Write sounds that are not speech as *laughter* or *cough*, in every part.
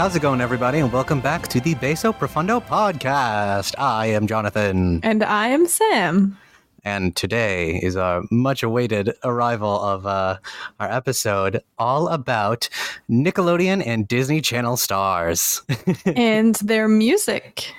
how's it going, everybody? And welcome back to the Beso Profundo podcast. I am Jonathan, And I am Sam. and today is a much awaited arrival of uh, our episode all about Nickelodeon and Disney Channel stars. *laughs* and their music.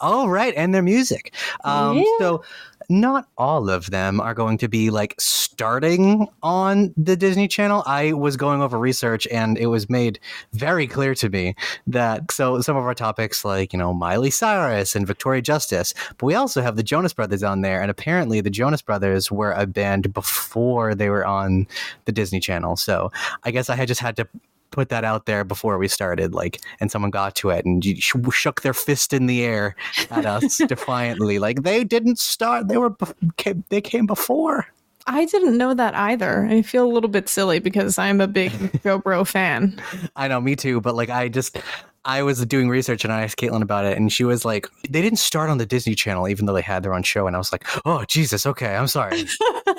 Oh, right, and their music. Um, Yeah. So, not all of them are going to be like starting on the Disney Channel. I was going over research, and it was made very clear to me that so some of our topics, like you know Miley Cyrus and Victoria Justice, but we also have the Jonas Brothers on there, and apparently the Jonas Brothers were a band before they were on the Disney Channel. So, I guess I had just had to put that out there before we started like and someone got to it and sh- shook their fist in the air at us *laughs* defiantly like they didn't start they were came, they came before I didn't know that either. I feel a little bit silly because I'm a big *laughs* JoBro fan. i know me too but like i just i was doing research and i asked caitlin about it and she was like they didn't start on the disney channel even though they had their own show and i was like oh jesus okay i'm sorry *laughs*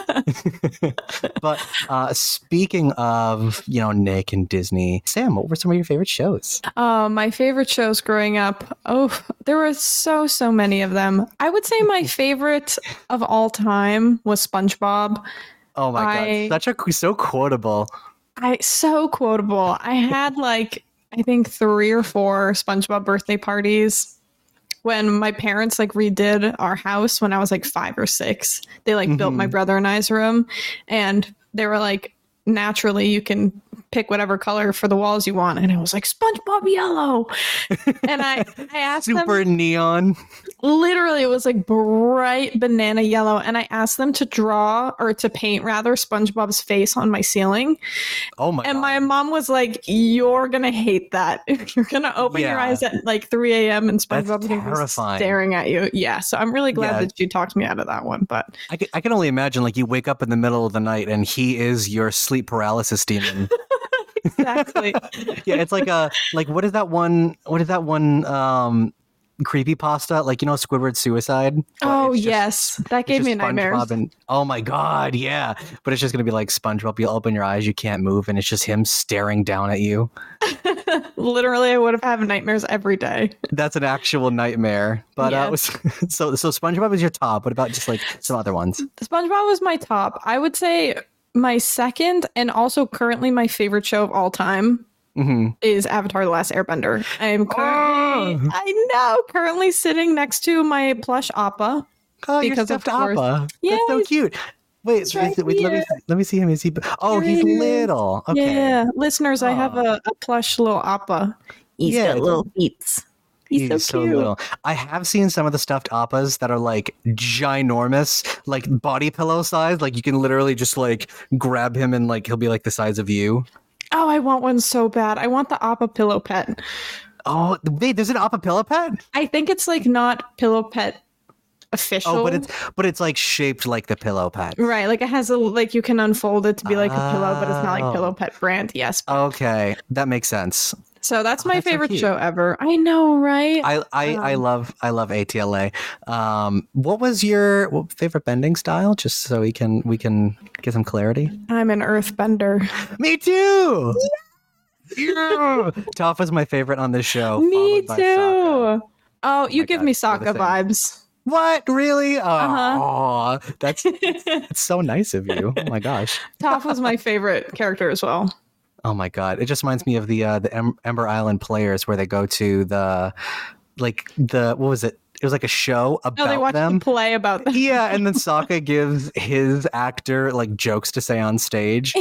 *laughs* but uh speaking of you know nick and disney sam what were some of your favorite shows Uh, my favorite shows growing up. Oh, there were so, so many of them. I would say my *laughs* favorite of all time was SpongeBob. oh my I- god such a so quotable I so quotable. I had like I think three or four SpongeBob birthday parties when my parents like redid our house when I was like five or six. They like built my Mhm. brother and I's room, and they were like, naturally you can pick whatever color for the walls you want, and I was like SpongeBob yellow, and I *laughs* I asked them super neon. Literally it was like bright banana yellow. And i asked them to draw or to paint rather spongebob's face on my ceiling. Oh my and god. my mom was like you're gonna hate that. *laughs* You're gonna open your eyes at like 3 a.m and spongebob's terrifying. staring at you. Yeah so i'm really glad Yeah. that you talked me out of that one but I can, I can only imagine like you wake up in the middle of the night and he is your sleep paralysis demon. *laughs* exactly yeah, it's like a like what is that one what is that one um creepy pasta like you know Squidward suicide? Oh just- yes that gave me nightmares And, oh my god, yeah. But it's just gonna be like SpongeBob. You open your eyes, you can't move, and it's just him staring down at you. *laughs* literally i would have had nightmares every day That's an actual nightmare. But uh, was *laughs* so so SpongeBob is your top. What about just like some other ones? SpongeBob was my top. I would say my second and also currently my favorite show of all time hmm is Avatar The Last Airbender. I am currently Oh. I know, currently sitting next to my plush Appa. Oh, your Because of stuffed course. Appa. Yeah, That's so cute. Wait, right wait, wait, let me let me see him. Is he? Oh, he's he little. Okay. Yeah, listeners, I have a, a plush little Appa. He's Yeah, got it's- little feet. He's, He's so cute. little. I have seen some of the stuffed appas that are like ginormous, like body pillow size. Like you can literally just like grab him and like he'll be like the size of you. Oh, I want one so bad. I want the Appa pillow pet. Oh, wait, there's an appa pillow pet. I think it's like not pillow pet official. Oh, but it's but it's like shaped like the pillow pet. Right, like it has a like you can unfold it to be like a pillow, but it's not Oh. like Pillow Pet brand. Yes, Okay, that makes sense. So that's Oh, my that's favorite cute. show ever. I know, right? I I, I Um, love I love ATLA. Um, what was your what, favorite bending style? Just so we can we can get some clarity. I'm an earth bender. *laughs* Me too. Yeah. Toph was my favorite on this show. *laughs* Me Sokka. too. Oh, you my give God, me Sokka vibes. What really? Oh, *laughs* Uh-huh. that's that's so nice of you. Oh my gosh. Toph was my favorite character as well. Oh my god. It just reminds me of the uh, the em- Ember Island players where they go to the like the what was it? It was like a show No, about they watched them. the play about them. yeah, and then *laughs* Sokka gives his actor like jokes to say on stage.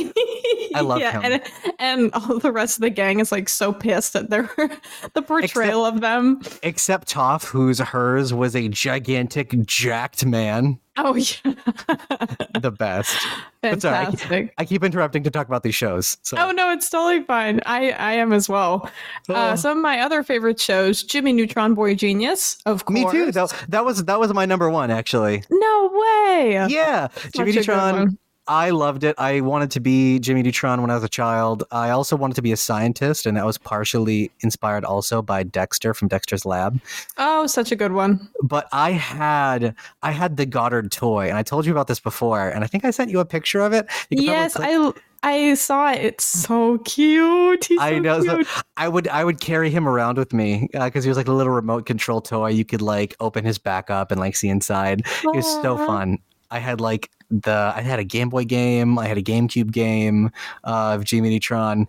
I love him. And, and all the rest of the gang is like so pissed at their *laughs* the portrayal of them. Except Toph, whose hers was a gigantic, jacked man. Oh yeah, *laughs* The best. But sorry, I keep- fantastic. I keep interrupting to talk about these shows. So Oh no, it's totally fine. I I am as well. Oh. Uh, some of my other favorite shows: Jimmy Neutron Boy Genius, of course. me too. That, that was that was my number one actually. no way. Yeah, Jimmy Such Neutron. I loved it. I wanted to be Jimmy Neutron when I was a child. I also wanted to be a scientist, and that was partially inspired also by Dexter from Dexter's Lab. Oh, such a good one. But I had I had the Goddard toy, and I told you about this before, and I think I sent you a picture of it. Yes, I I saw it. It's so cute. He's I so know. So. I would I would carry him around with me uh, because he was like a little remote control toy. You could like open his back up and like see inside. It was so fun. I had like the I had a Game Boy game. I had a GameCube game uh, of Jimmy Neutron.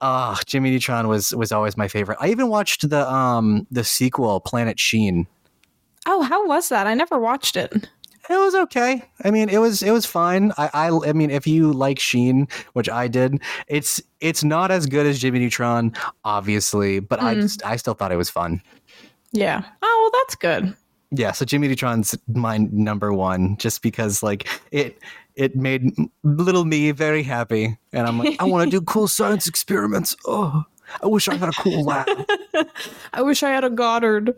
Ah, Jimmy Neutron was was always my favorite. I even watched the um the sequel Planet Sheen. Oh, how was that? I never watched it. It was okay. I mean, it was it was fine. I, I I mean, if you like Sheen, which I did, it's it's not as good as Jimmy Neutron, obviously, but I Mm. just I still thought it was fun. Yeah. Oh, well, that's good. Yeah, so Jimmy Neutron's my number one, just because like it it made little me very happy, and I'm like, I want to do cool *laughs* science experiments. Oh, I wish I had a cool lab. *laughs* I wish I had a Goddard.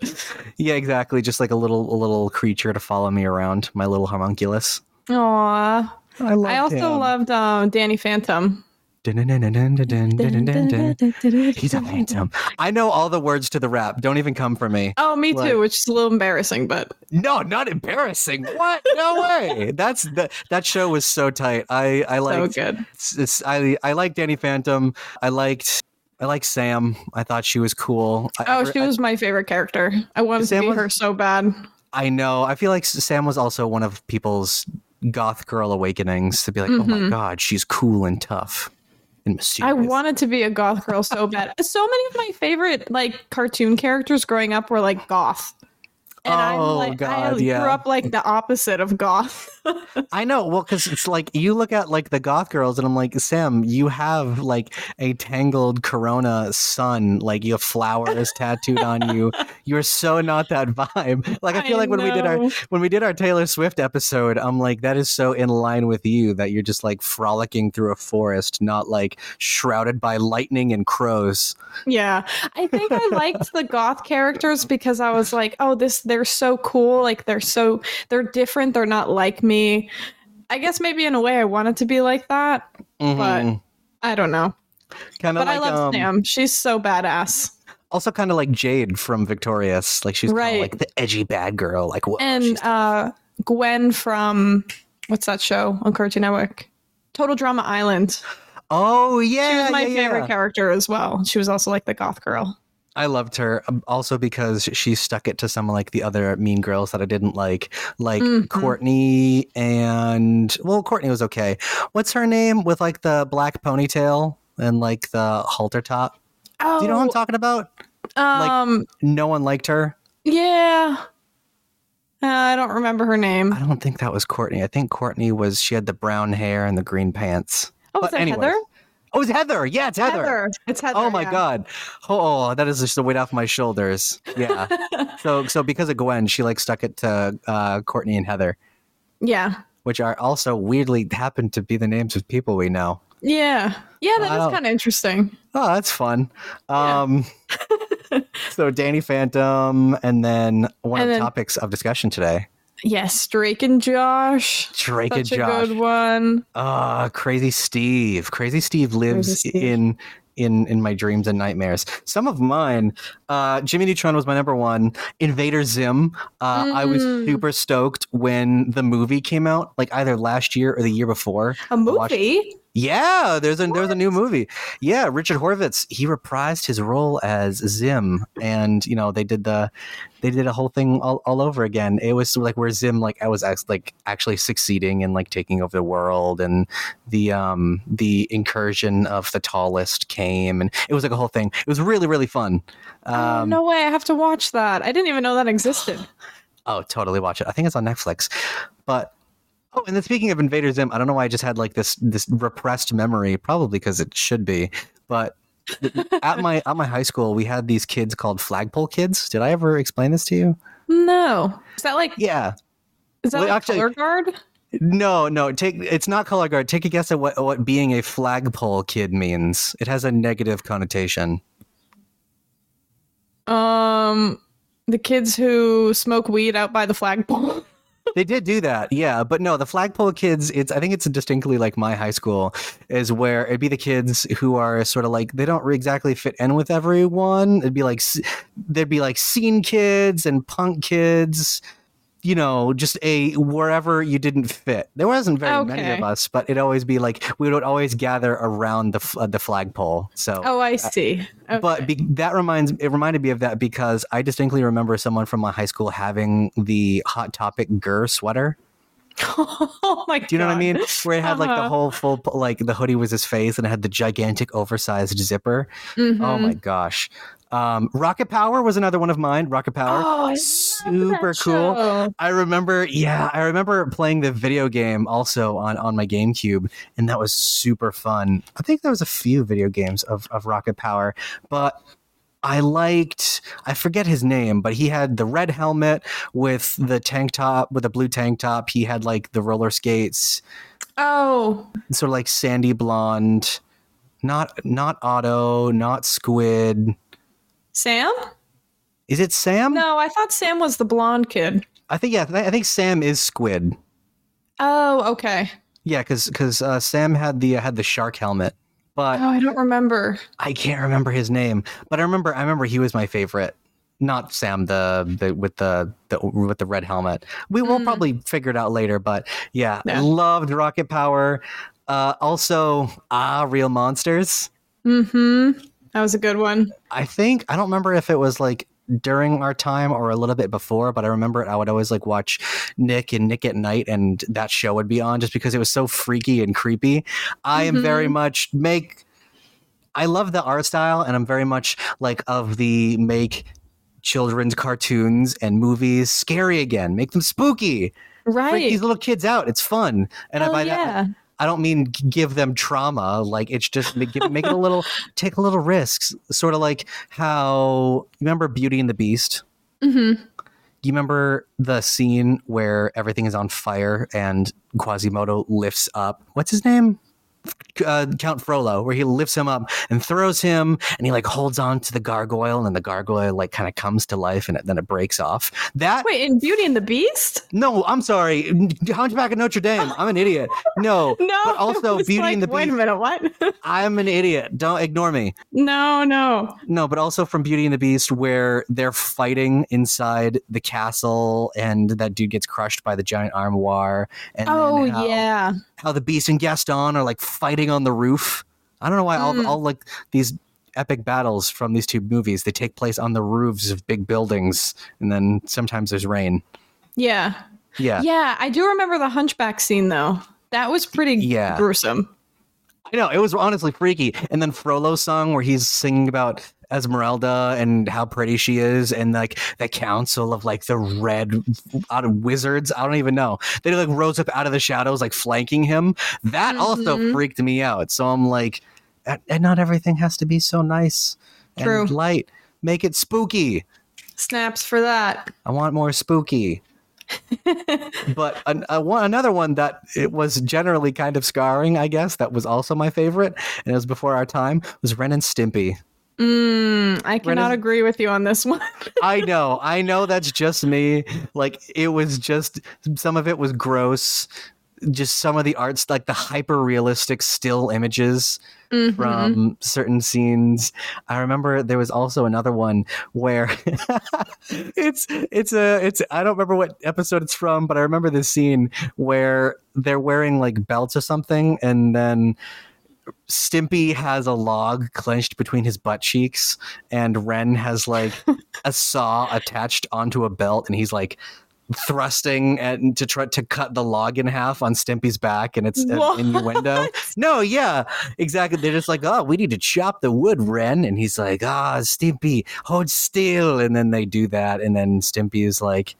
yeah, exactly. Just like a little a little creature to follow me around, my little homunculus. Aw. I I also loved um, Danny Phantom. He's a phantom. I know all the words to the rap. Don't even come for me. Oh, me Like- too, which is a little embarrassing, but No, not embarrassing. What? No *laughs* way. That's the that show was so tight. I I so good. I I like Danny Phantom. I liked I like Sam. I thought she was cool. I, Oh, I- she was my favorite character. I wanted Sam to be was- her so bad. I know. I feel like Sam was also one of people's goth girl awakenings to be like, oh my Mhm. god, she's cool and tough and mysterious. I wanted to be a goth girl so bad. *laughs* So many of my favorite like cartoon characters growing up were like goth. And I'm Oh, like I God, grew up like the opposite of goth. *laughs* I know. Well, because it's like you look at like the goth girls, and I'm like, Sam, you have like a tangled Corona sun. Like you have flowers *laughs* tattooed on you. You're so not that vibe. *laughs* Like I feel I like when we did our when we did our Taylor Swift episode, I'm like, that is so in line with you that you're just like frolicking through a forest, not like shrouded by lightning and crows. Yeah. I think I liked the goth characters because I was like, oh, this they're so cool. Like they're so they're different. They're not like me. I guess maybe in a way I wanted to be like that. but I don't know. of But like I love um, Sam. She's so badass. also kind of like Jade from Victorious. Like she's Right. like the edgy bad girl. Like whoa, And uh Gwen from what's that show on Cartoon Network? Total Drama Island. oh yeah, She was my yeah, favorite yeah. character as well. She was also like the goth girl. I loved her um, also because she stuck it to some of like the other mean girls that I didn't like, like Mhm. Courtney and well, Courtney was okay. What's her name with like the black ponytail and like the halter top? Oh, Do you know what I'm talking about? um, No one liked her. yeah. Uh, I don't remember her name. I don't think that was Courtney. I think Courtney was she had the brown hair and the green pants. Oh, but is that anyways, Heather? Oh, it's Heather. Yeah, it's Heather. It's Heather. Oh my yeah. god. Oh, that is just the weight off my shoulders. Yeah. *laughs* so so because of Gwen, she like stuck it to uh, Courtney and Heather. Yeah. which are also weirdly happen to be the names of people we know. Yeah. Yeah, that is Wow. kind of interesting. Oh, that's fun. Yeah. Um, *laughs* so Danny Phantom, and then one And of the topics of discussion today, Yes, Drake and Josh. Drake and Such a Josh. good one. Ah, Crazy Steve. Crazy Steve lives Crazy Steve. in in in my dreams and nightmares. Some of mine. Uh, Jimmy Neutron was my number one. Invader Zim. Uh, I was Mm. super stoked when the movie came out, like either last year or the year before. A movie? Yeah, there's a there's a new movie. Yeah, Richard Horvitz he reprised his role as Zim, and you know they did the they did a whole thing all, all over again. It was like where Zim like I was like actually succeeding and like taking over the world, and the um the incursion of the tallest came, and it was like a whole thing. It was really really fun. oh, Um, no way. I have to watch that. I didn't even know that existed. *gasps* Oh, totally watch it. I think it's on Netflix. But oh, and then speaking of Invader Zim, I don't know why I just had like this this repressed memory, probably because it should be. But at my at my high school, we had these kids called flagpole kids. Did I ever explain this to you? No. Is that like Yeah. is that Well, like actually- color guard? No, no. Take it's not color guard. Take a guess at what what being a flagpole kid means. It has a negative connotation. Um the kids who smoke weed out by the flagpole. *laughs* They did do that, yeah, but no, the flagpole kids. It's I think it's distinctly like my high school is where it'd be the kids who are sort of like they don't exactly fit in with everyone. It'd be like there'd be like scene kids and punk kids, you know, just a wherever you didn't fit. There wasn't very many of us, but it'd always be like we would always gather around the uh, the flagpole. So, Oh, I see. Okay. but be, that reminds it reminded me of that because I distinctly remember someone from my high school having the Hot Topic GIR sweater. *laughs* oh my god. Do you know what I mean? Where it had like the Uh-huh. whole full like the hoodie was his face and it had the gigantic oversized zipper. Oh Mhm. my gosh. Um, Rocket Power was another one of mine. Rocket Power. Oh, super cool. I remember, yeah, I remember playing the video game also on, on my GameCube, and that was super fun. I think there was a few video games of, of Rocket Power, but I liked I forget his name, but he had the red helmet with the tank top with a blue tank top. He had like the roller skates, Oh, sort of like sandy blonde. Not not Otto, not Squid. Sam? Is it Sam? No, I thought Sam was the blonde kid. I think yeah, I think Sam is Squid. Oh, okay. Yeah, because uh, Sam had the had the shark helmet, but Oh, I don't remember. I can't remember his name. But I remember I remember he was my favorite. Not Sam the the with the, the with the red helmet. We will Mm. probably figure it out later. But yeah, I Yeah. loved Rocket Power. Uh, also, ah, Real Monsters. Mm-hmm. That was a good one. I think I don't remember if it was like during our time or a little bit before, but I remember it. I would always like watch Nick and Nick at Night, and that show would be on just because it was so freaky and creepy. I am very mm-hmm. much make. I love the art style, and I'm very much like of the make children's cartoons and movies scary again, make them spooky, freak Right. these little kids out. It's fun, and Hell by that yeah. I don't mean give them trauma. Like it's just make, make it a *laughs* little, take a little risks. Sort of like how you remember Beauty and the Beast. Mm-hmm. You remember the scene where everything is on fire and Quasimodo lifts up. What's his name? Uh, Count Frollo, where he lifts him up and throws him, and he like holds on to the gargoyle, and then the gargoyle like kind of comes to life, and it, then it breaks off. That Wait, in Beauty and the Beast? no, I'm sorry, Hunchback of Notre Dame. I'm an idiot. No, *laughs* No. but also Beauty like, and the Wait Beast. a minute, what? *laughs* I'm an idiot. Don't ignore me. no, no. No, but also from Beauty and the Beast, where they're fighting inside the castle, and that dude gets crushed by the giant armoire. And Oh yeah. How the Beast and Gaston are like fighting on the roof. I don't know why all, Mm. all like these epic battles from these two movies they take place on the roofs of big buildings, and then sometimes there's rain. Yeah. Yeah, Yeah, I do remember the hunchback scene though. That was pretty Yeah. gruesome. I know it was honestly freaky. And then Frollo's song where he's singing about Esmeralda and how pretty she is, and like the council of like the red out of wizards. I don't even know. They like rose up out of the shadows, like flanking him. That also Mhm. freaked me out. So I'm like, "And- and not everything has to be so nice True. and light. Make it spooky. Snaps for that. I want more spooky. *laughs* but an, a, one, another one that it was generally kind of scarring, I guess, that was also my favorite, and it was before our time, was Ren and Stimpy. Mm, I cannot agree with you on this one. *laughs* I know, I know that's just me. Like it was just some of it was gross. Just some of the arts, like the hyper realistic still images Mhm. from certain scenes. I remember there was also another one where *laughs* it's it's a it's I don't remember what episode it's from, but I remember this scene where they're wearing like belts or something, and then Stimpy has a log clenched between his butt cheeks, and Ren has like *laughs* a saw attached onto a belt, and he's like thrusting and to try to cut the log in half on Stimpy's back, and it's an innuendo. No, yeah, exactly. They're just like, oh, we need to chop the wood, Ren, and he's like, ah, Stimpy, hold still, and then they do that, and then Stimpy is like.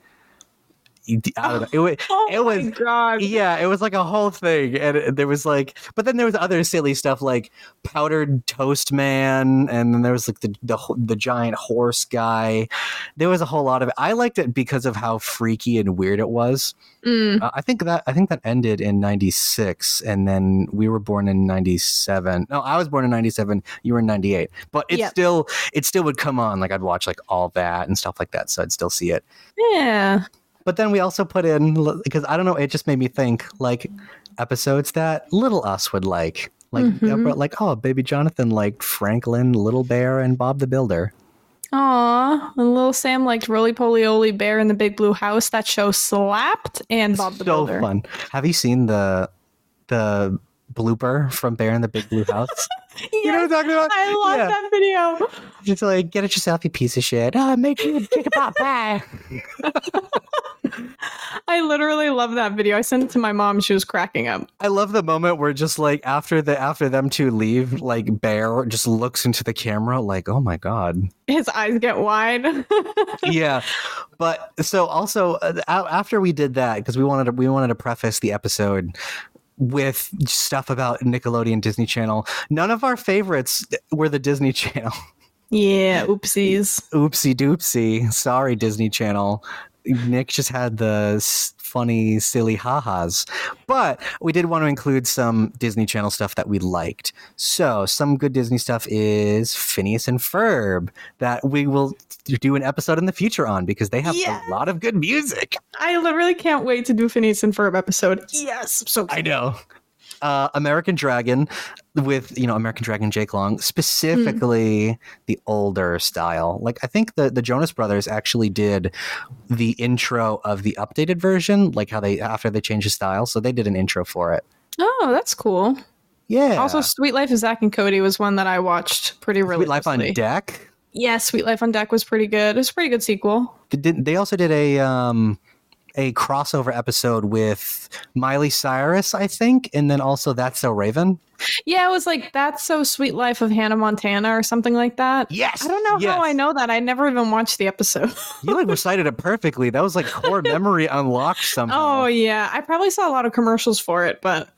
I don't know. It, was, *laughs* Oh it was my god. yeah, it was like a whole thing, and it- there was like, but then there was other silly stuff like powdered toast man, and then there was like the the the giant horse guy. There was a whole lot of it. I liked it because of how freaky and weird it was. Mm. Uh, I think that I think that ended in '96, and then we were born in '97. No, I was born in '97. You were in '98, but it Yep. still it still would come on. Like I'd watch like all that and stuff like that, so I'd still see it. Yeah. But then we also put in because I don't know, it just made me think like episodes that little us would like, like Mhm. like oh, baby Jonathan liked Franklin, Little Bear, and Bob the Builder. Aw, and little Sam liked Rolie Polie Olie Bear in the Big Blue House. That show slapped, and Bob the so Builder. fun. Have you seen the the blooper from Bear in the Big Blue House? *laughs* You know what I'm talking about? I love Yeah. that video. Just like, get it yourself, you piece of shit. Oh, make me a pop. pie. *laughs* I literally love that video. I sent it to my mom. She was cracking up. I love the moment where just like after the after them two leave, like Bear just looks into the camera like, oh my god. His eyes get wide. *laughs* yeah but so also uh, after we did that because we wanted to we wanted to preface the episode with stuff about nickelodeon disney channel. None of our favorites were the disney *laughs* channel. Yeah, oopsies. oopsie doopsie. Sorry disney channel. Nick just had the funny silly ha-has but we did want to include some disney channel stuff that we liked so some good disney stuff is phineas and ferb that we will do an episode in the future on because they have Yeah. a lot of good music I literally can't wait to do Phineas and Ferb episode. Yes, I'm so I know. Uh, American Dragon with you know American Dragon Jake Long specifically the older style. Like I think the the Jonas Brothers actually did the intro of the updated version, like how they after they changed the style, so they did an intro for it. Oh, that's cool. Yeah. Also, Suite Life of Zack and Cody was one that I watched pretty Suite Life on. Deck. Yeah, Suite Life on Deck was pretty good. It was a pretty good sequel. They Did they also did a um a crossover episode with Miley Cyrus, I think, and then also That's So Raven. Yeah, it was like That's So Suite Life of Hannah Montana or something like that. Yes. I don't know how I know that. I never even watched the episode. *laughs* You like recited it perfectly. That was like core memory unlocked somehow. oh, yeah. I probably saw a lot of commercials for it, but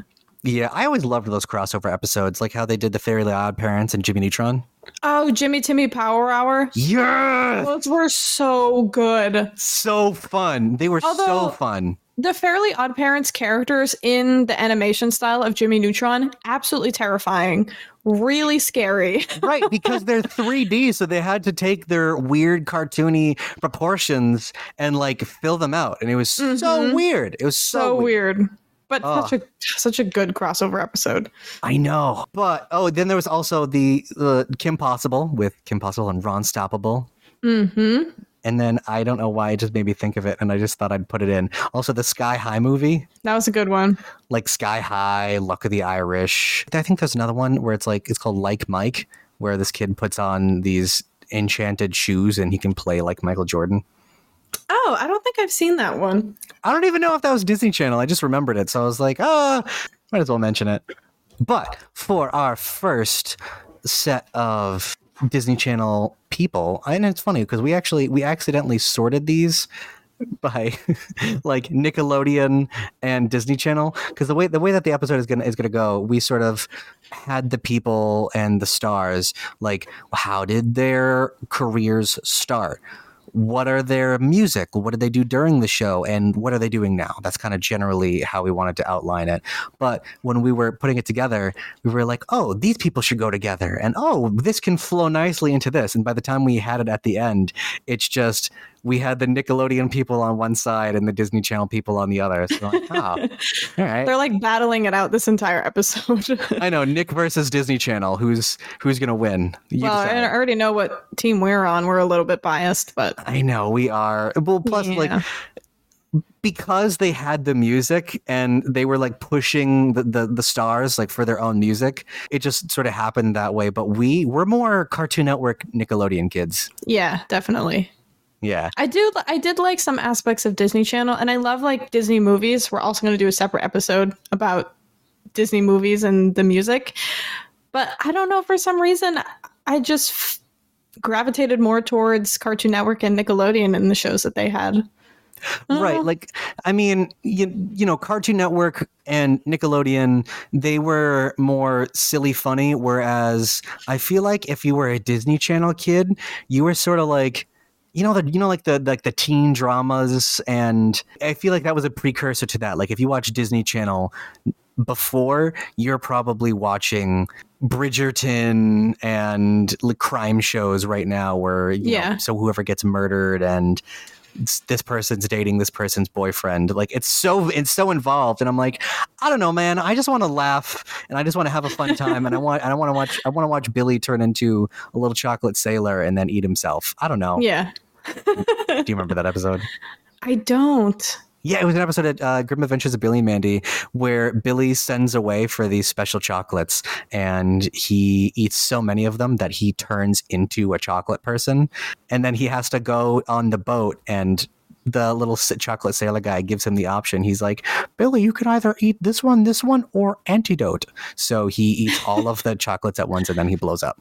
Yeah, I always loved those crossover episodes, like how they did the Fairly Odd Parents and Jimmy Neutron. oh, Jimmy Timmy Power Hour. Yeah, Those were so good. so fun. They were so fun. The Fairly Odd Parents characters in the animation style of Jimmy Neutron, absolutely terrifying, really scary. *laughs* right, because they're 3D, so they had to take their weird cartoony proportions and like fill them out, and it was so Mhm. weird. It was so, so weird. weird. But such a such a good crossover episode. I know, but oh, then there was also the the Kim Possible with Kim Possible and Ron Stoppable. Mm-hmm. And then I don't know why it just made me think of it, and I just thought I'd put it in. Also, the Sky High movie, That was a good one. like Sky High, Luck of the Irish. I think there's another one where it's like it's called Like Mike, where this kid puts on these enchanted shoes and he can play like Michael Jordan. Oh, I don't think I've seen that one. I don't even know if that was Disney Channel. I just remembered it, so I was like, ah, might as well mention it. But for our first set of Disney Channel people, and it's funny because we actually we accidentally sorted these by *laughs* like Nickelodeon and Disney Channel because the way the way that the episode is gonna is gonna go, we sort of had the people and the stars like how did their careers start what are their music? What did they do during the show? And what are they doing now? That's kind of generally how we wanted to outline it. But when we were putting it together we were like oh these people should go together. And oh this can flow nicely into this. And by the time we had it at the end it's just we had the nickelodeon people on one side and the disney channel people on the other so like, *laughs* oh, all right They're like battling it out this entire episode. i know nick versus disney channel who's who's gonna win You well, decide. I already know what team we're on. We're a little bit biased, but I know we are. Well, plus Yeah. like because they had the music and they were like pushing the, the the stars like for their own music. It just sort of happened that way. But we we're more Cartoon Network Nickelodeon kids. yeah, definitely. Yeah. I do. I did like some aspects of Disney Channel, and I love like Disney movies. We're also going to do a separate episode about Disney movies and the music. But I don't know for some reason I just f- gravitated more towards Cartoon Network and Nickelodeon and the shows that they had. Right. Uh, Like, I mean, you, you know, Cartoon Network and Nickelodeon, they were more silly funny. Whereas I feel like if you were a Disney Channel kid, you were sort of like, you know, the, you know, like the, like the teen dramas. And I feel like that was a precursor to that. Like if you watch Disney Channel before, you're probably watching Bridgerton and like, crime shows right now where, you know, Yeah. so whoever gets murdered and this person's dating this person's boyfriend. Like it's so it's so involved, and I'm like, I don't know, man. I just want to laugh and I just want to have a fun time, and I want I want to watch I want to watch Billy turn into a little chocolate sailor and then eat himself. I don't know. Yeah. Do you remember that episode? *laughs* I don't. Yeah, it was an episode of uh, Grim Adventures of Billy and Mandy where Billy sends away for these special chocolates and he eats so many of them that he turns into a chocolate person. And then he has to go on the boat and the little chocolate sailor guy gives him the option. He's like, Billy, you can either eat this one, this one, or antidote. So he eats all of the *laughs* chocolates at once and then he blows up.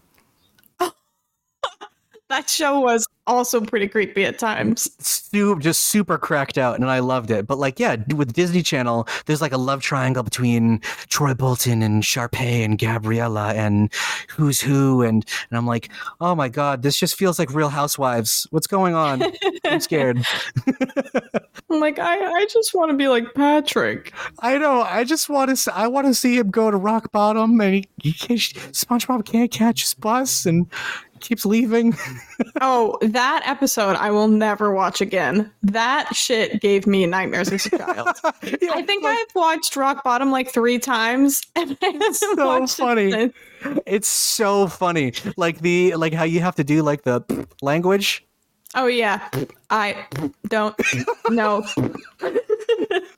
*laughs* That show was also pretty creepy at mm, times. Su- just super cracked out and I loved it. But like, yeah, with Disney Channel, there's like a love triangle between Troy Bolton and Sharpay and Gabriella and who's who and and I'm like, oh my god, this just feels like Real Housewives. What's going on? I'm scared. *laughs* I'm like, I, I just want to be like Patrick. I know. I just want to. I want to see him go to rock bottom, and he, he can't, SpongeBob can't catch his bus and keeps leaving. *laughs* Oh, that episode I will never watch again. That shit gave me nightmares as a *laughs* child. Yeah, I think like, I've watched Rock Bottom like three times. *laughs* And I haven't so watched it funny. it's so funny. Like the like how you have to do like the language. Oh yeah, I don't know.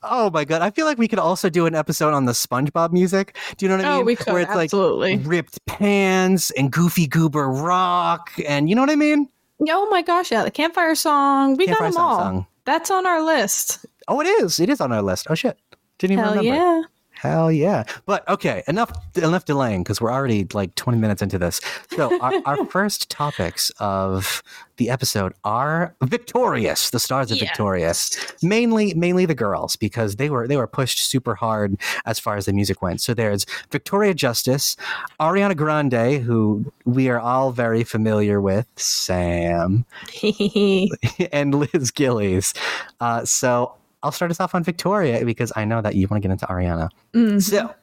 Oh my god! I feel like we could also do an episode on the SpongeBob music. Do you know what I Oh, mean? we could Where it's absolutely. like ripped pants and goofy goober rock, and you know what I mean? Oh my gosh, yeah, the campfire song. We Campfire got them all. song. That's on our list. Oh, it is. It is on our list. Oh shit! Didn't even Hell remember. yeah. Hell yeah. But okay, enough enough delaying because we're already like 20 minutes into this. So our, our *laughs* first topics of the episode are Victorious, the stars of Yes. Victorious. Mainly mainly the girls because they were they were pushed super hard as far as the music went. So there's Victoria Justice, Ariana Grande, who we are all very familiar with, Sam, *laughs* *laughs* and Liz Gillies. Uh, so I'll start us off on Victoria because I know that you want to get into Ariana. Mhm. So,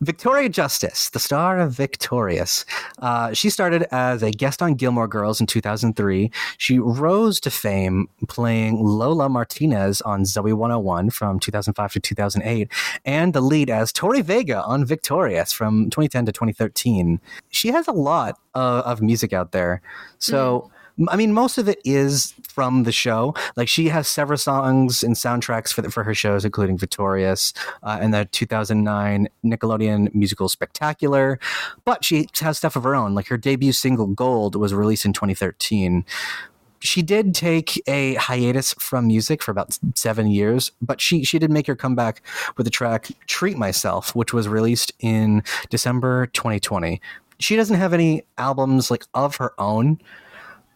Victoria Justice, the star of Victorious, uh, she started as a guest on Gilmore Girls in 2003. She rose to fame playing Lola Martinez on Zoey 101 from 2005 to 2008, and the lead as Tori Vega on Victorious from 2010 to 2013. She has a lot uh, of music out there. So, m- I mean, most of it is from the show. Like she has several songs and soundtracks for the, for her shows, including Victorious uh, and the 2009 Nickelodeon musical Spectacular. But she has stuff of her own. Like her debut single Gold was released in 2013. She did take a hiatus from music for about seven years, but she she did make her comeback with the track "Treat Myself," which was released in December 2020. She doesn't have any albums like of her own,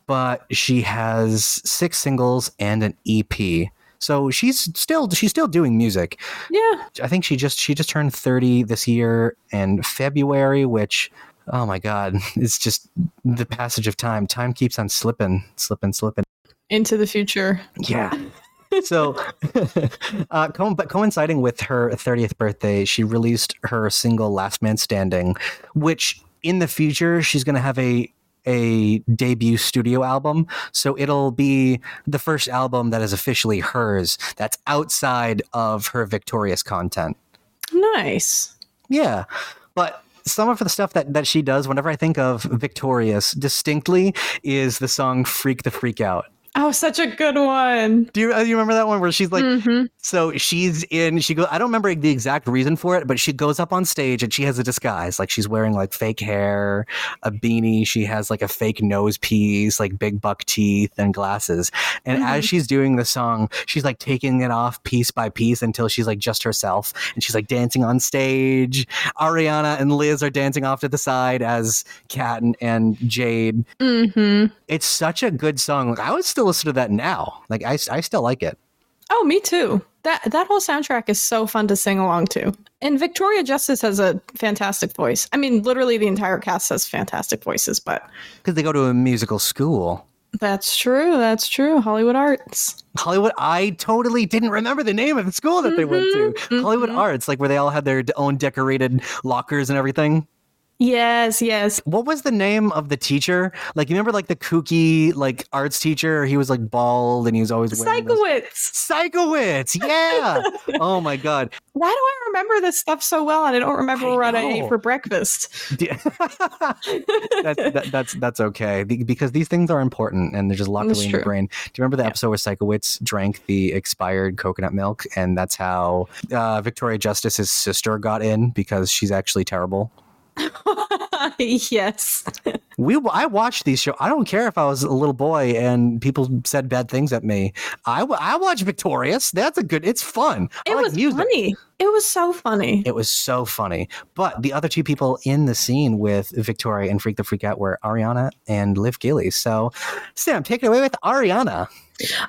but she has six singles and an EP. So she's still she's still doing music. Yeah. I think she just she just turned 30 this year in February, which oh my god, *laughs* it's just the passage of time. Time keeps on slipping, slipping, slipping. Into the future. Yeah. *laughs* so, *laughs* uh, co- but coinciding with her 30th birthday, she released her single "Last Man Standing," which in the future she's going to have a a debut studio album. So it'll be the first album that is officially hers. That's outside of her Victorious content. Nice. Yeah, but some of the stuff that, that she does, whenever I think of Victorious, distinctly is the song "Freak the Freak Out." Oh, such a good one. Do you, uh, you remember that one where she's like, Mhm. so she's in, she goes, I don't remember the exact reason for it, but she goes up on stage and she has a disguise. Like she's wearing like fake hair, a beanie. She has like a fake nose piece, like big buck teeth and glasses. And as she's doing the song, she's like taking it off piece by piece until she's like just herself. And she's like dancing on stage. Ariana and Liz are dancing off to the side as Cat and, and Jade. Mhm. It's such a good song. Like I would still listen to that now. Like I, I still like it. Oh, me too. That that whole soundtrack is so fun to sing along to. And Victoria Justice has a fantastic voice. I mean, literally the entire cast has fantastic voices, but Because they go to a musical school. that's true. That's true. Hollywood Arts. Hollywood. I totally didn't remember the name of the school that they went to. Mhm, Hollywood mhm. Arts, like where they all had their own decorated lockers and everything. Yes, yes. What was the name of the teacher? Like, you remember like the kooky like arts teacher? He was like bald and he was always wearing Sikowitz. Sikowitz, yeah. *laughs* oh my god. Why do I remember this stuff so well and I don't remember I what I ate for breakfast? Yeah. *laughs* that's that, that's that's okay because these things are important and they're just locked That's away in your brain. Do you remember the episode where Sikowitz drank the expired coconut milk and that's how uh, Victoria Justice's sister got in because she's actually terrible. *laughs* yes. We I watched these shows. I don't care if I was a little boy and people said bad things at me. I I watch Victorious. That's a good. It's fun. It like was music. funny. It was so funny. It was so funny. But the other two people in the scene with Victoria and Freak the Freak Out were Ariana and Liz Gillies. So, Sam, take it away with Ariana.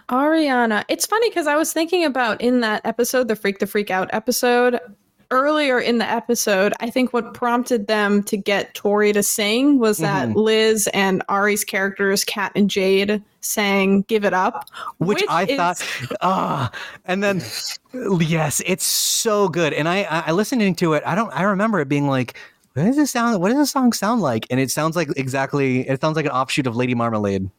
Ariana. It's funny because I was thinking about in that episode, the Freak the Freak Out episode, earlier in the episode, I think what prompted them to get Tori to sing was that Mhm. Liz and Ari's characters, Cat and Jade, sang Give It Up. Which, I is- thought, ah, and then yes, it's so good. And I, I, I listening to it, I don't, I remember it being like, what does this sound? What does this song sound like? And it sounds like exactly, it sounds like an offshoot of Lady Marmalade.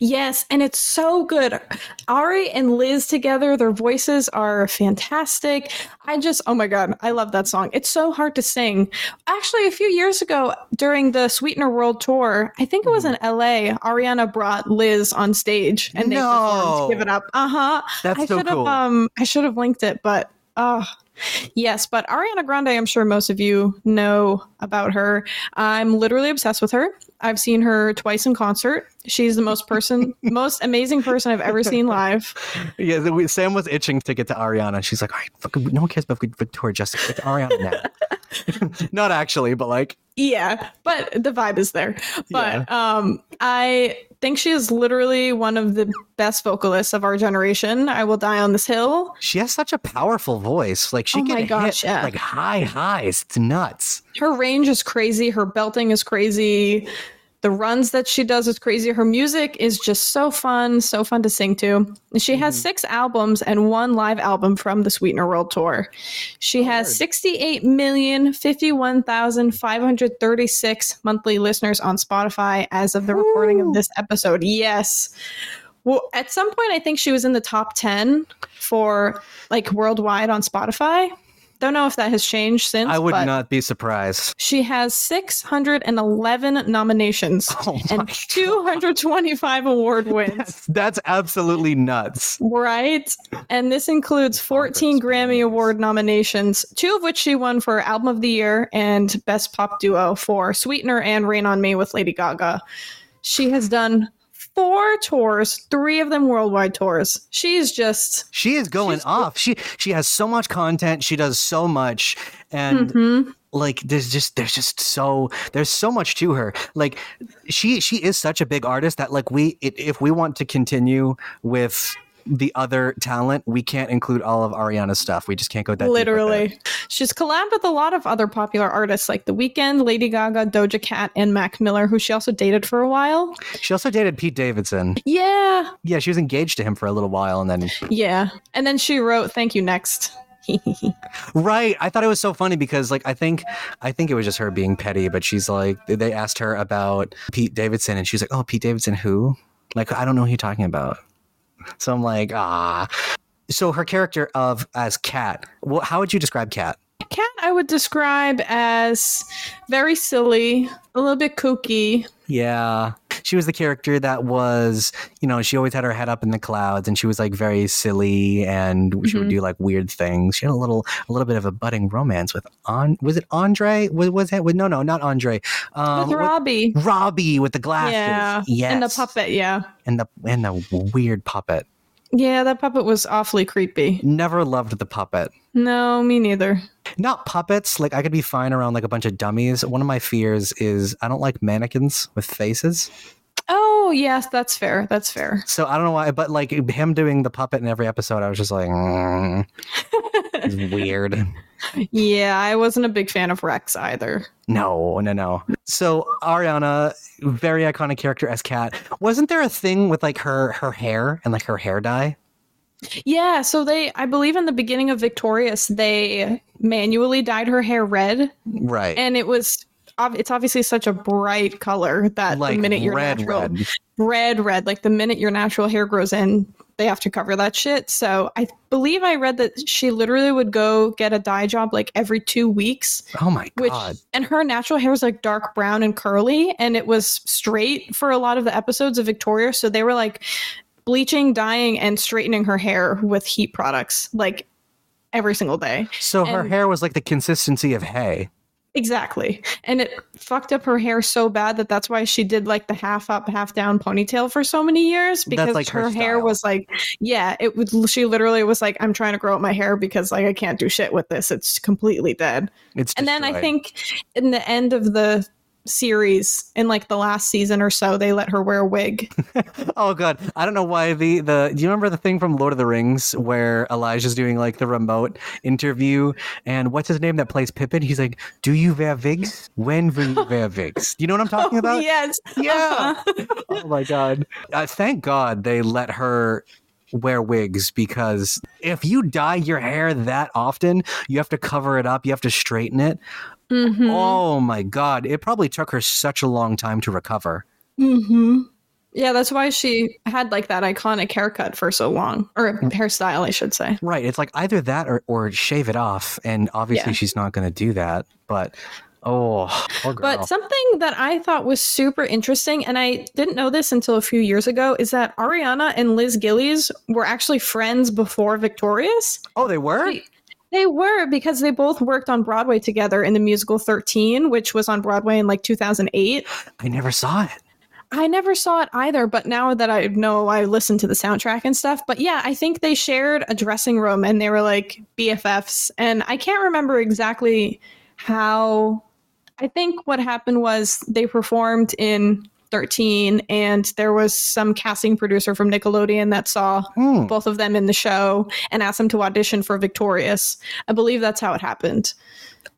Yes, and it's so good. Ari and Liz together, their voices are fantastic. I just, oh my God, I love that song. It's so hard to sing. Actually, a few years ago during the Sweetener World Tour, I think it was in LA, Ariana brought Liz on stage and they No. performed Give It Up. Uh huh. That's I so should cool. have, um, I should have linked it, but, oh, Yes, but Ariana Grande, I'm sure most of you know about her. I'm literally obsessed with her. I've seen her twice in concert. She's the most person, *laughs* most amazing person I've ever seen live. Yeah, the- we- Sam was itching to get to Ariana. She's like, all right, fucking, no one cares about Victoria Justice. Get to Ariana now. *laughs* *laughs* Not actually, but like, Yeah, but the vibe is there. But um, I think she is literally one of the best vocalists of our generation. I will die on this hill. she has such a powerful voice. Like, she Oh can gosh, hit yeah. like high highs. It's nuts. Her range is crazy. Her belting is crazy. The runs that she does is crazy. Her music is just so fun, so fun to sing to. And She has mm-hmm. six albums and one live album from the Sweetener World Tour. She oh, has 68,051,536 monthly listeners on Spotify as of the recording of this episode. Yes. Well, at some point, I think she was in the top 10 for like worldwide on Spotify. Don't know if that has changed since. I would not be surprised. she has 611 nominations *laughs* Oh and 225 award *laughs* wins. That's absolutely nuts. Right? And this includes 14 Grammy Award nominations, two of which she won for Album of the Year and Best Pop Duo for Sweetener and Rain on Me with Lady Gaga. She has done four tours, three of them worldwide tours. She's just. She is going off. She she has so much content. She does so much, and Mhm. like there's just there's just so there's so much to her. Like she she is such a big artist that like we i if we want to continue with the other talent, we can't include all of Ariana's stuff. We just can't go that deep. Literally. She's collabed with a lot of other popular artists like The Weeknd, Lady Gaga, Doja Cat, and Mac Miller, who she also dated for a while. She also dated Pete Davidson. Yeah. Yeah, she was engaged to him for a little while, and then *laughs* Yeah. And then she wrote Thank You Next. *laughs* Right. I thought it was so funny because like I think I think it was just her being petty, but she's like they asked her about Pete Davidson and she's like, "Oh, Pete Davidson who?" Like I don't know who you're talking about. So I'm like, "Ah." So her character of as Cat, well, how would you describe Cat? Cat, I would describe as very silly, a little bit kooky. Yeah. She was the character that was, you know, she always had her head up in the clouds and she was like very silly and she would Mhm. do like weird things. She had a little a little bit of a budding romance with on was it Andre? Was was it with no no, not Andre. Um with with- Robbie. Robbie with the glasses. Yeah. Yes. And the puppet, yeah. And the and the weird puppet. Yeah, that puppet was awfully creepy. Never loved the puppet. No, me neither. Not puppets. Like I could be fine around like a bunch of dummies. One of my fears is I don't like mannequins with faces. Oh, yes, that's fair. That's fair. So I don't know why, but like him doing the puppet in every episode, I was just like, mm, *laughs* it's weird. Yeah, I wasn't a big fan of Rex either. No, no, no. So Ariana, very iconic character as Cat. Wasn't there a thing with like her her hair and like her hair dye? Yeah, so they, I believe in the beginning of Victorious, they manually dyed her hair red Right. and it was it's obviously such a bright color that like the minute your red, natural red. red red like the minute your natural hair grows in they have to cover that shit so i believe i read that she literally would go get a dye job like every two weeks Oh my which god. and her natural hair was like dark brown and curly and it was straight for a lot of the episodes of victoria so they were like bleaching dyeing and straightening her hair with heat products like every single day So her hair was like the consistency of hay. Exactly. And it fucked up her hair so bad that that's why she did like the half up, half down ponytail for so many years because like, her her, hair was like, yeah, it was, she literally was like, I'm trying to grow out my hair because like I can't do shit with this. It's completely dead. It's And then I think in the end of the series, in like the last season or so, they let her wear a wig. *laughs* Oh god, I don't know why the the. Do you remember the thing from Lord of the Rings where Elijah's doing like the remote interview and what's his name that plays Pippin? He's like, "Do you wear wigs? When will you wear *laughs* wigs?" You know what I'm talking about? yes. Yeah. Uh-huh. oh my god! Uh, thank God they let her wear wigs because if you dye your hair that often, you have to cover it up, you have to straighten it. Mhm. Oh my god! It probably took her such a long time to recover. hmm Yeah, that's why she had like that iconic haircut for so long, or Mm. hairstyle, I should say. Right. It's like either that or, or shave it off. And obviously Yeah. she's not going to do that. But oh. But something that I thought was super interesting, and I didn't know this until a few years ago, is that Ariana and Liz Gillies were actually friends before Victorious. oh, they were? They- They were because they both worked on Broadway together in the musical 13, which was on Broadway in like 2008. I never saw it. I never saw it either, but now that I know I listened to the soundtrack and stuff. But yeah, I think they shared a dressing room and they were like BFFs. And I can't remember exactly how. I think what happened was they performed in 13 and there was some casting producer from Nickelodeon that saw Hmm. both of them in the show and asked them to audition for Victorious. I believe that's how it happened.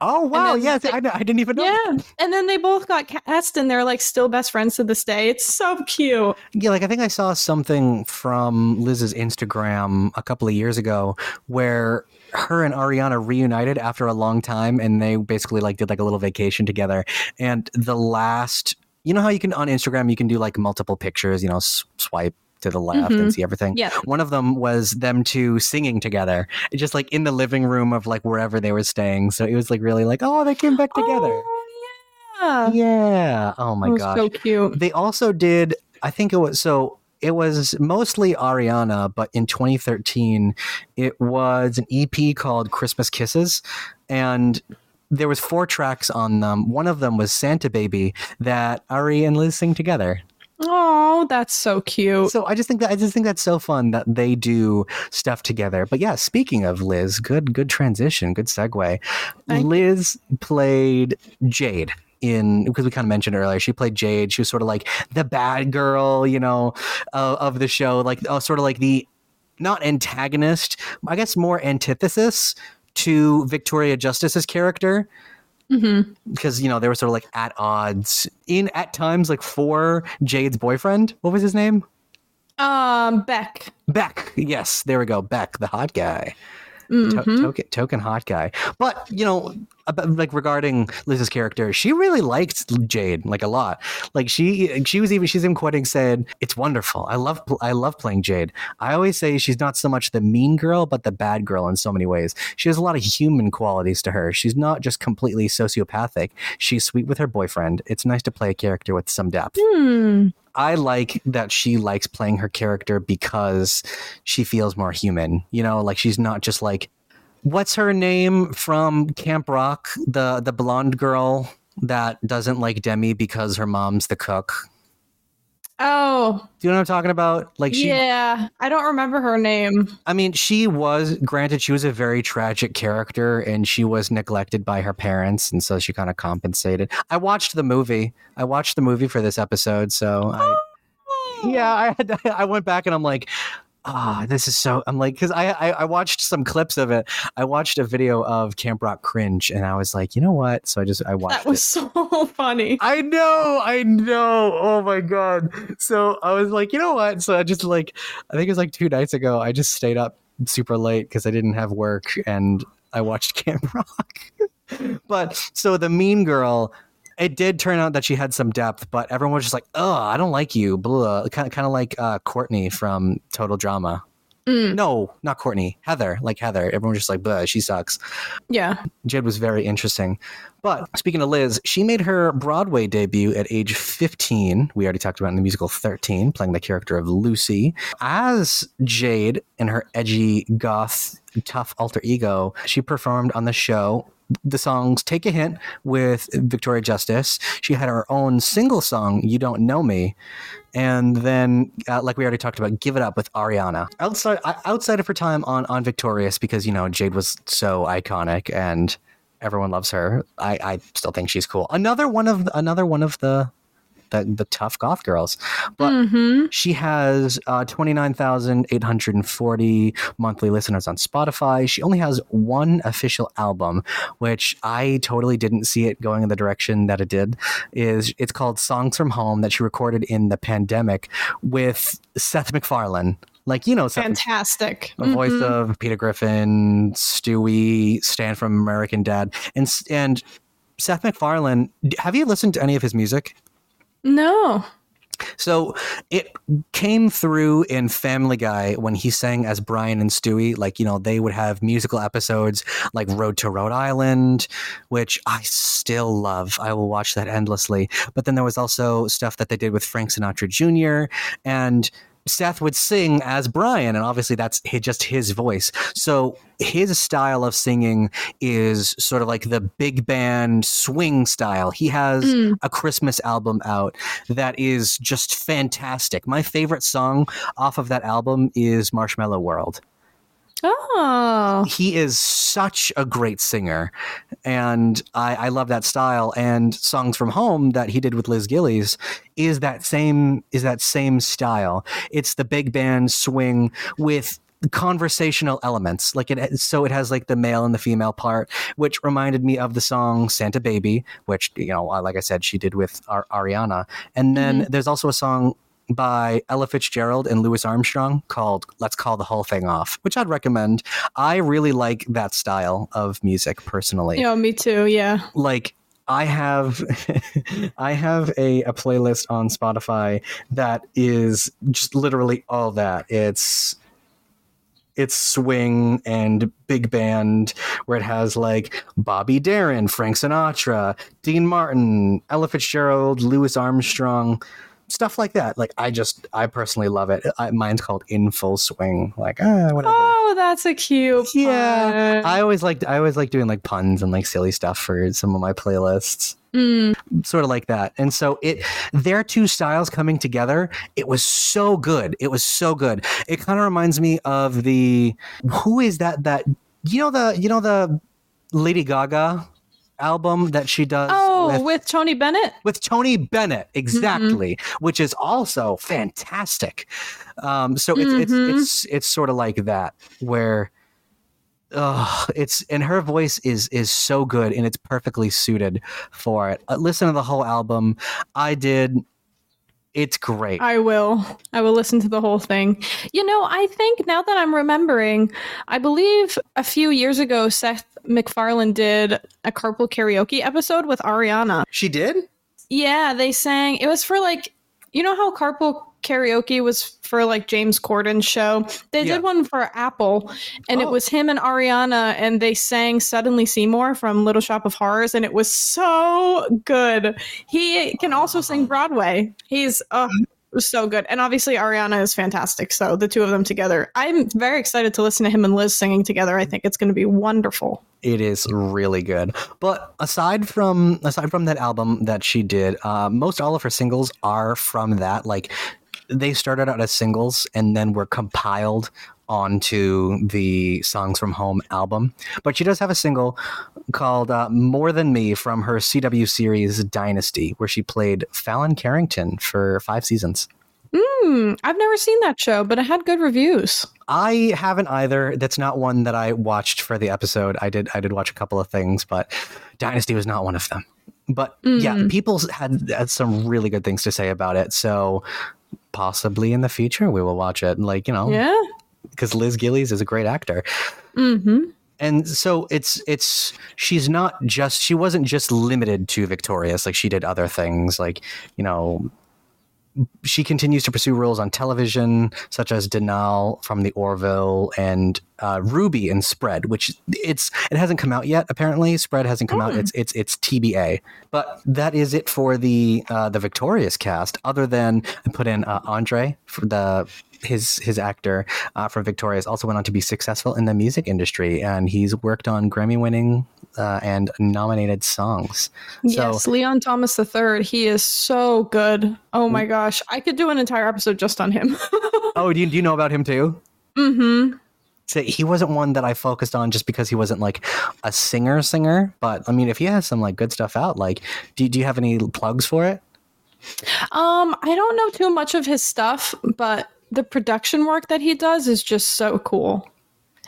Oh, wow. they- I, I didn't even know. Yeah. And then they both got cast and they're like still best friends to this day. It's so cute. Yeah, like I think I saw something from Liz's Instagram a couple of years ago where her and Ariana reunited after a long time and they basically like did like a little vacation together. And the last, you know how you can on Instagram you can do like multiple pictures, you know, s- swipe to the left and mm-hmm. see everything. Yeah. One of them was them two singing together, just like in the living room of like wherever they were staying. So it was like really like, oh, they came back together. Oh, yeah. Yeah. Oh my gosh. so cute. They also did, I think it was so it was mostly Ariana, but in 2013 it was an EP called Christmas Kisses and there was four tracks on them. One of them was Santa Baby that Ari and Liz sing together. Oh, that's so cute. So I just think that I just think that's so fun that they do stuff together. But yeah, speaking of Liz, good good transition, good segue. Liz played Jade in because we kind of mentioned earlier. She played Jade. She was sort of like the bad girl, you know, uh, of the show, like uh, sort of like the not antagonist, I guess more antithesis to Victoria Justice's character Mhm. because you know they were sort of like at odds in at times like for Jade's boyfriend. What was his name? Um, Beck. Beck. Yes, there we go. Beck, the hot guy. To- Mhm. token, token hot guy. But, you know, about, like regarding Liz's character, she really liked Jade like a lot. Like she she was even she's even quoting said, "It's wonderful. I love I love playing Jade. I always say she's not so much the mean girl, but the bad girl in so many ways. She has a lot of human qualities to her. She's not just completely sociopathic. She's sweet with her boyfriend. It's nice to play a character with some depth." Hmm. I like that she likes playing her character because she feels more human. You know, like she's not just like what's her name from Camp Rock, the the blonde girl that doesn't like Demi because her mom's the cook. Oh, Do you know what I'm talking about? Like she yeah. I don't remember her name. I mean, she was granted she was a very tragic character and she was neglected by her parents and so she kind of compensated. I watched the movie. I watched the movie for this episode, so I oh. yeah, I had *laughs* I went back and I'm like, ah, this is so. I'm like, because I, I I watched some clips of it. I watched a video of Camp Rock cringe, and I was like, you know what? So I just I watched That was it. so *laughs* funny. I know, I know. Oh my god! So I was like, you know what? So I just like, I think it was like two nights ago. I just stayed up super late because I didn't have work, and I watched *laughs* Camp Rock. but so the mean girl it did turn out that she had some depth, but everyone was just like, "Oh, I don't like you." Blah. Kind of, kind of like uh, Courtney from Total Drama. Mm, No, not Courtney. Heather, like Heather. Everyone was just like, "Blah, she sucks." yeah. Jade was very interesting. But speaking of Liz, she made her Broadway debut at age 15. We already talked about in the musical 13, playing the character of Lucy. As Jade in her edgy, goth, tough alter ego, she performed on the show the songs Take a Hint with Victoria Justice. She had her own single song, You Don't Know Me. And then, uh, like we already talked about, Give It Up with Ariana. Outside, outside of her time on, on Victorious, because, you know, Jade was so iconic and everyone loves her. I, I still think she's cool. Another one of another one of the the, the tough goth girls. But hmm she has uh, 29,840 monthly listeners on Spotify. She only has one official album, which I totally didn't see it going in the direction that it did. Is It's called Songs from Home that she recorded in the pandemic with Seth MacFarlane. Like, you know, Seth Fantastic. the voice Mhm. of Peter Griffin, Stewie, Stan from American Dad, and and Seth MacFarlane. Have you listened to any of his music? No. So it came through in Family Guy when he sang as Brian and Stewie. Like, you know, they would have musical episodes like Road to Rhode Island, which I still love. I will watch that endlessly. But then there was also stuff that they did with Frank Sinatra Jr. and Seth would sing as Brian, and obviously that's just his voice. So his style of singing is sort of like the big band swing style. He has Mm. a Christmas album out that is just fantastic. My favorite song off of that album is Marshmallow World. Oh. He is such a great singer, and I, I love that style. And songs from home that he did with Liz Gillies is that same is that same style. It's the big band swing with conversational elements like it so it has like the male and the female part which reminded me of the song santa baby which you know like i said she did with Ar- ariana and then mm-hmm. there's also a song by Ella Fitzgerald and Louis Armstrong called Let's Call the Whole Thing Off, which I'd recommend. I really like that style of music personally. Yeah, me too. Yeah. Like I have *laughs* I have a, a playlist on Spotify that is just literally all that. It's it's swing and big band where it has like Bobby Darin, Frank Sinatra, Dean Martin, Ella Fitzgerald, Louis Armstrong, stuff like that. Like I just I personally love it. I, mine's called In Full Swing. Like ah whatever. Oh, that's a cute. Yeah, pun. I always like I always like doing like puns and like silly stuff for some of my playlists Mm. sort of like that. And so it their two styles coming together, it was so good. It was so good. It kind of reminds me of the who is that that you know the you know the Lady Gaga album that she does Oh, with, with Tony Bennett. with Tony Bennett exactly, which is also fantastic. Um, so it's Mhm. it's it's it's sort of like that where uh, it's and her voice is is so good and it's perfectly suited for it. Uh, listen to the whole album. I did. It's great. I will. I will listen to the whole thing. You know, I think now that I'm remembering, I believe a few years ago, Seth MacFarlane did a carpool karaoke episode with Ariana. she did. Yeah, they sang. It was for like, you know how carpool karaoke was for like James Corden's show. They Yeah. did one for Apple, and it Oh. was him and Ariana, and they sang "Suddenly Seymour" from Little Shop of Horrors, and it was so good. He can also sing Broadway. He's uh, it was so good, and obviously Ariana is fantastic. So the two of them together, I'm very excited to listen to him and Liz singing together. I think it's going to be wonderful. It is really good. But aside from aside from that album that she did, uh, most all of her singles are from that. Like they started out as singles and then were compiled onto the Songs from Home album. But she does have a single called uh, More Than Me from her CW series Dynasty, where she played Fallon Carrington for five seasons. Hmm, I've never seen that show, but it had good reviews. I haven't either. That's not one that I watched for the episode. I did I did watch a couple of things, but Dynasty was not one of them. But yeah, Mm. people had, had some really good things to say about it. So possibly in the future we will watch it. Like, you know, Yeah. Because Liz Gillies is a great actor. Mm-hmm. and so it's it's she's not just she wasn't just limited to Victorious like she did other things like you know she continues to pursue roles on television, such as Denal from the Orville and uh, Ruby in Spread, which it's it hasn't come out yet. Apparently, Spread hasn't come out. It's it's it's TBA. But that is it for the uh, the Victorious cast. Other than I put in uh, Andre for the his his actor uh, from Victorious also went on to be successful in the music industry, and he's worked on Grammy winning uh, and nominated songs. So yes, Leon Thomas III. He is so good. Oh my gosh, I could do an entire episode just on him. *laughs* oh, do you, do you know about him too? mm-hmm. So he wasn't one that I focused on just because he wasn't like a singer singer. But I mean, if he has some like good stuff out, like, do, do you have any plugs for it? Um, I don't know too much of his stuff, but the production work that he does is just so cool.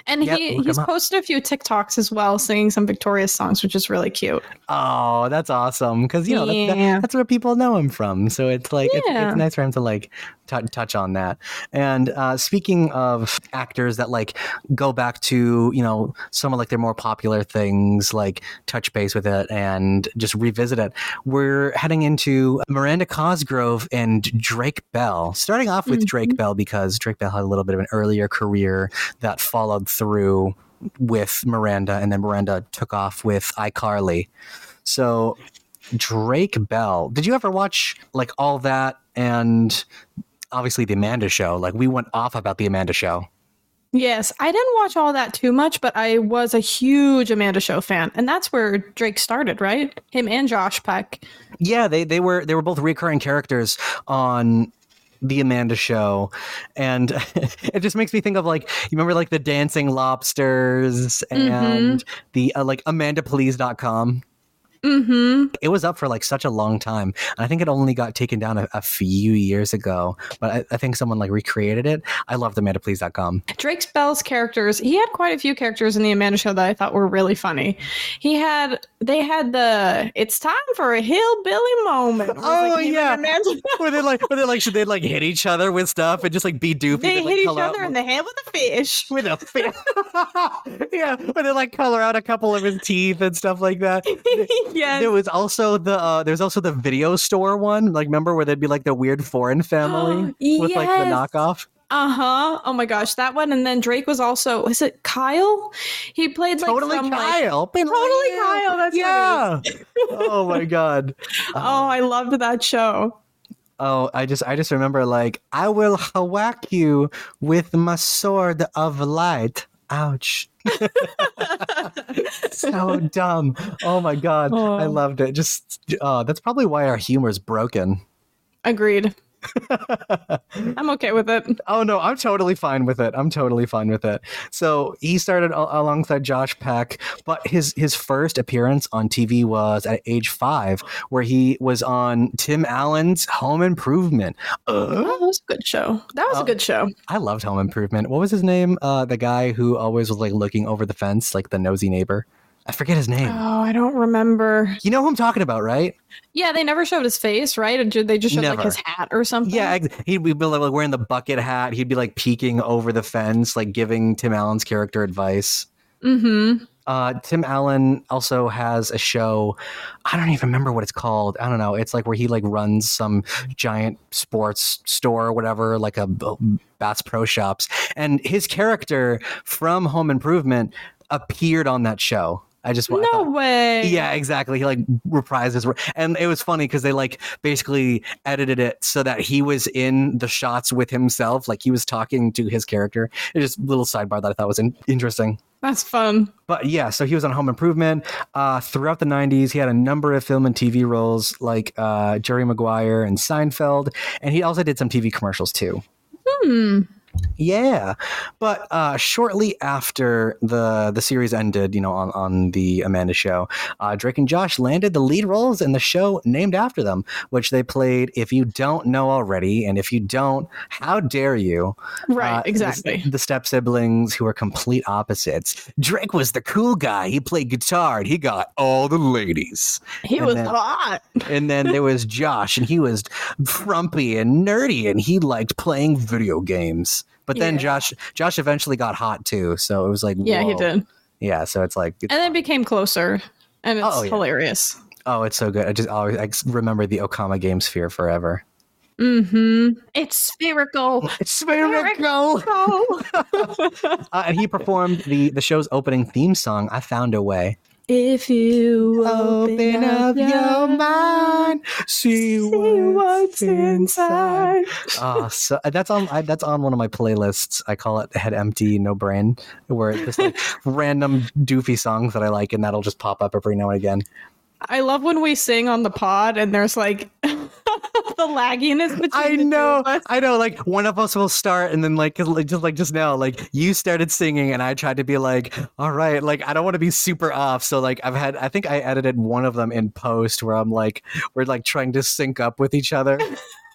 And Yep, he he's posted a few TikToks as well, singing some Victorious songs, which is really cute. Oh, that's awesome. Because you know that- that- that's where people know him from. So it's like it's, Yeah. it's nice for him to like tou touch on that. And uh, speaking of actors that like go back to you know some of like their more popular things, like touch base with it and just revisit it. We're heading into Miranda Cosgrove and Drake Bell. Starting off with Drake Bell because Drake Bell had a little bit of an earlier career that followed through with Miranda, and then Miranda took off with iCarly. So Drake Bell. Did you ever watch like all that and obviously the Amanda show? Like we went off about the Amanda show. Yes, I didn't watch all that too much, but I was a huge Amanda Show fan, and that's where Drake started, right? Him and Josh Peck. Yeah, they they were they were both recurring characters on the Amanda show. And *laughs* it just makes me think of like you remember like the dancing lobsters and the uh, like amandapolice.com Mm-hmm. it was up for like such a long time and i think it only got taken down a, a few years ago but I, I think someone like recreated it i love amandapolice.com Drake Bell's characters, he had quite a few characters in the Amanda Show that I thought were really funny. He had, they had the, it's time for a hillbilly moment. Oh, like yeah. *laughs* Where they like where they like should they like hit each other with stuff and just like be doofy they They'd, like, hit each other in the head with a fish. *laughs* with a fi- *laughs* yeah where they like color out a couple of his teeth and stuff like that yes. there was also the uh there's also the video store one like remember where they'd be like the weird foreign family *gasps* with like the knockoff Uh huh. Oh my gosh, that one. And then Drake was also was it Kyle? He played like totally some, like- Kyle Totally Kyle, that's yeah *laughs* oh my god oh, I loved that show. Oh, I just I just remember like I will whack you with my sword of light. Ouch. *laughs* so dumb. Oh my god. I loved it. Just uh that's probably why our humor is broken. Agreed. *laughs* I'm okay with it. Oh no, I'm totally fine with it. I'm totally fine with it. So he started al- alongside Josh Peck, but his his first appearance on TV was at age five, where he was on Tim Allen's Home Improvement. Uh, that was a good show. That was Oh. a good show. I loved Home Improvement. What was his name? Uh, the guy who always was like looking over the fence, like the nosy neighbor. I forget his name. Oh, I don't remember. You know who I'm talking about, right? Yeah, they never showed his face, right? Did they just showed Never. like his hat or something? Yeah, he'd be like wearing the bucket hat. He'd be like peeking over the fence, like giving Tim Allen's character advice. Mm-hmm. Uh, Tim Allen also has a show. I don't even remember what it's called. I don't know. It's like where he like runs some giant sports store or whatever, like a Bass Pro Shops. And his character from Home Improvement appeared on that show. I just I No thought- way. yeah, exactly. He like reprised his, and it was funny because they like basically edited it so that he was in the shots with himself, like he was talking to his character. It's just a little sidebar that I thought was in- interesting. That's fun. But yeah, so he was on Home Improvement uh, throughout the '90s. He had a number of film and TV roles, like uh, Jerry Maguire and Seinfeld, and he also did some TV commercials too. Hmm. Yeah, but uh, shortly after the the series ended, you know, on, on the Amanda show, uh, Drake and Josh landed the lead roles in the show named after them, which they played. If you don't know already, and if you don't, how dare you? Right, Uh, the- exactly. The, step siblings who are complete opposites. Drake was the cool guy. He played guitar and he got all the ladies. He and was then- hot. And then there was Josh, and he was frumpy and nerdy, and he liked playing video games. But then Yeah. Josh, Josh eventually got hot too. So it was like, Yeah, he did. Yeah, so it's like, it's and then became closer, and it's Oh, yeah. hilarious. oh, it's so good. I just always I remember the Okama game sphere forever. Mm-hmm. It's spherical. It's spherical. *laughs* Uh, and he performed the the show's opening theme song. I found a way. If you open, up, your mind, see, see what's inside. Oh, so uh, that's on I, that's on one of my playlists. I call it "Head Empty, No Brain," where it's just like *laughs* random doofy songs that I like, and that'll just pop up every now and again. I love when we sing on the pod and there's like *laughs* *laughs* the lagginess between I know. I know. Like one of us will start, and then like, just like just now, like you started singing, and I tried to be like, all right, like I don't want to be super off. So like I've had, I think I edited one of them in post where I'm like, we're like trying to sync up with each other. *laughs*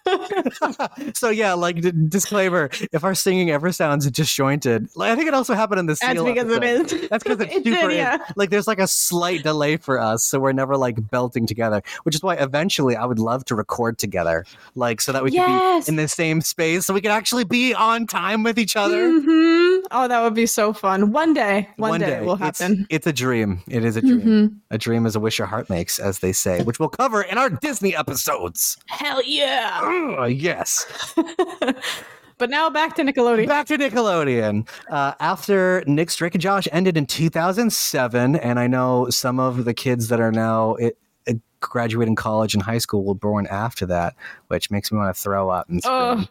*laughs* so yeah, like d- disclaimer: if our singing ever sounds disjointed, like I think it also happened in the That's because it episode. is. That's because it's *laughs* It did, super. yeah. Like there's like a slight delay for us, so we're never like belting together. Which is why eventually I would love to record together, like so that we Yes. can be in the same space, so we can actually be on time with each other. Mhm. Oh, that would be so fun. One day, one, day, it will happen. It's, a dream. It is a dream. Mhm. A dream is a wish your heart makes, as they say, which we'll cover in our Disney episodes. Hell yeah! Ugh, yes. *laughs* but now back to Nickelodeon. Back to Nickelodeon. Uh, after Nick's Drake and Josh ended in 2007, and I know some of the kids that are now it, it graduating college and high school were born after that, which makes me want to throw up and scream. Ugh.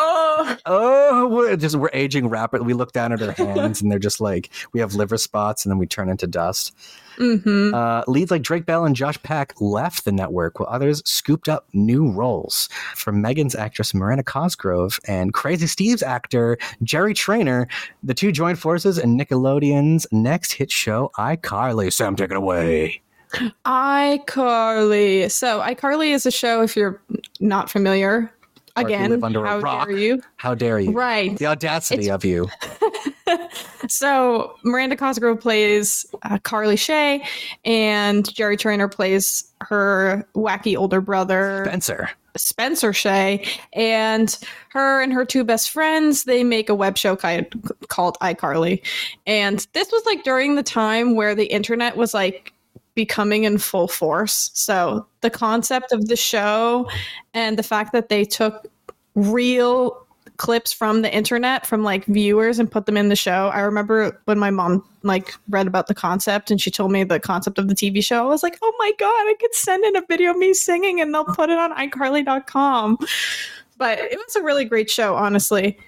Oh, Oh, we're just we're aging rapidly. We look down at our *laughs* hands, and they're just like we have liver spots, and then we turn into dust. hmm Uh, leads like Drake Bell and Josh Peck left the network, while others scooped up new roles. From Megan's actress Miranda Cosgrove and Crazy Steve's actor Jerry Trainer, the two joined forces in Nickelodeon's next hit show, iCarly. Sam, take it away. *gasps* iCarly. So iCarly is a show. If you're not familiar, Or if you again, live under a how rock. dare you? How dare you? Right. The audacity It's- of you. *laughs* So Miranda Cosgrove plays uh, Carly Shay, and Jerry Trainer plays her wacky older brother Spencer. Spencer Shay, and her and her two best friends they make a web show called iCarly, and this was like during the time where the internet was like becoming in full force. So the concept of the show and the fact that they took real clips from the internet from like viewers and put them in the show. I remember when my mom like read about the concept and she told me the concept of the TV show. I was like, "Oh my god, I could send in a video of me singing and they'll put it on iCarly.com." But it was a really great show, honestly.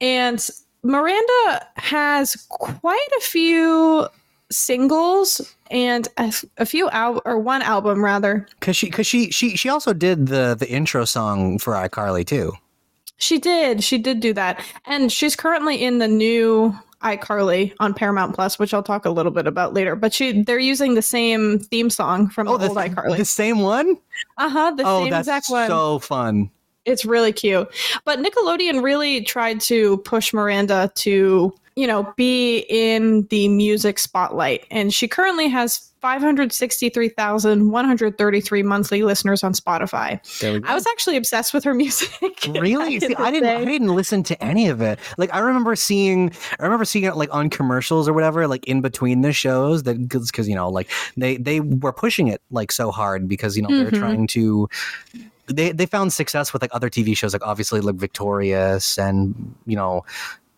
And Miranda has quite a few singles and a, few al- or one album rather. Cause she, cause she, she, she also did the the intro song for iCarly too. She did. She did do that. And she's currently in the new iCarly on Paramount Plus, which I'll talk a little bit about later. But she they're using the same theme song from Oh, the old iCarly. the same one. uh-huh, the oh, same that's exact one. so fun. It's really cute. But Nickelodeon really tried to push Miranda to, you know, be in the music spotlight. And she currently has 563,133 monthly listeners on Spotify. There we go. I was actually obsessed with her *laughs* music. really *laughs* in See, i didn't i didn't listen to any of it like i remember seeing i remember seeing it like on commercials or whatever like in between the shows that because you know like they they were pushing it like so hard because you know they're Mhm. trying to they they found success with like other tv shows like obviously like victorious and you know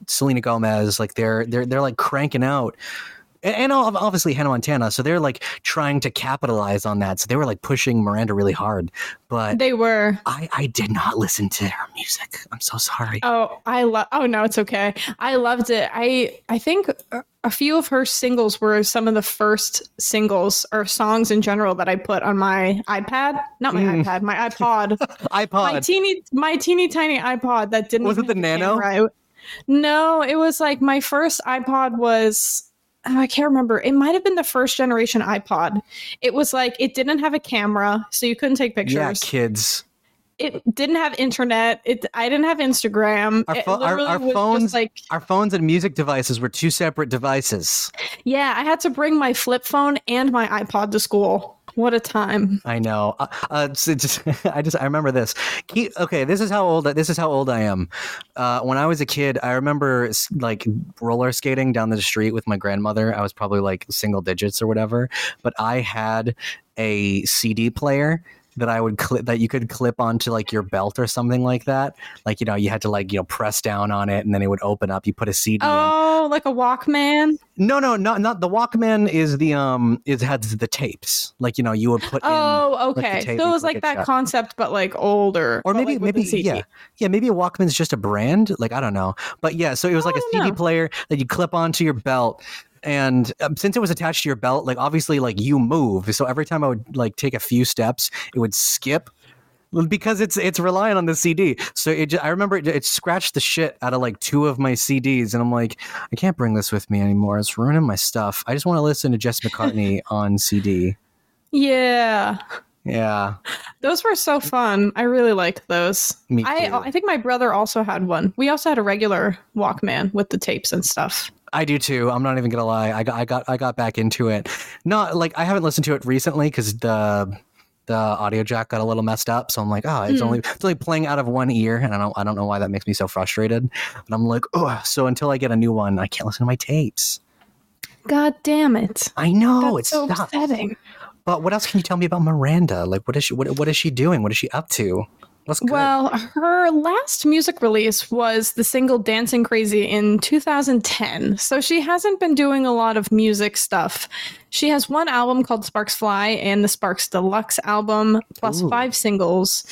selena gomez like they're they're they're like cranking out and, obviously Hannah Montana, so they're like trying to capitalize on that. So they were like pushing Miranda really hard, but They were. I, I did not listen to her music. I'm so sorry. Oh, I love. Oh no, it's okay. I loved it. I I think a- few of her singles were some of the first singles or songs in general that I put on my iPad. Not my Mm. iPad, my iPod. *laughs* iPod. my teeny, my teeny tiny iPod that didn't. Was it the Nano? camera. No, it was like my first iPod was. oh, I can't remember. It might have been the first generation iPod. It was like it didn't have a camera, so you couldn't take pictures. yeah, kids. It didn't have internet. It I didn't have Instagram. Our pho- our- our phones- like Our phones and music devices were two separate devices. yeah, I had to bring my flip phone and my iPod to school. What a time. I know. Uh, uh, just, *laughs* I just I remember this. Keep, okay, this is how old this is how old I am. Uh, when I was a kid, I remember like roller skating down the street with my grandmother. I was probably like single digits or whatever, but I had a CD player that I would clip that you could clip onto like your belt or something like that. Like you know, you had to like you know press down on it and then it would open up. You put a CD in. Oh, like a Walkman. No, no, not not the Walkman is the um is has the tapes. Like you know, you would put Oh, the okay. tape so it was like that shut. concept, but like older. or maybe like, maybe yeah yeah maybe a walkman's just a brand like i don't know but yeah so it was like a cd know. player that you clip onto your belt and um, since it was attached to your belt like obviously like you move so every time i would like take a few steps it would skip because it's it's relying on the CD. So it, ju- I remember it, it scratched the shit out of like two of my CDs, and I'm like, I can't bring this with me anymore. It's ruining my stuff. I just want to listen to Jesse McCartney *laughs* on CD. Yeah. Yeah, Those were so fun. I really liked those. me I. I think my brother also had one. We also had a regular Walkman with the tapes and stuff. I do too. I'm not even gonna lie. I got I got I got back into it. Not like I haven't listened to it recently because the the audio jack got a little messed up. So I'm like, oh, it's Hmm. only it's only playing out of one ear, and I don't I don't know why that makes me so frustrated. But I'm like, oh, so until I get a new one, I can't listen to my tapes. God damn it. I know That's it's so upsetting. But what else can you tell me about Miranda? Like, what is she? What, what is she doing? What is she up to? What's good? Well, her last music release was the single Dancing Crazy in 2010. So she hasn't been doing a lot of music stuff. She has one album called Sparks Fly and the Sparks Deluxe album, plus Ooh. five singles.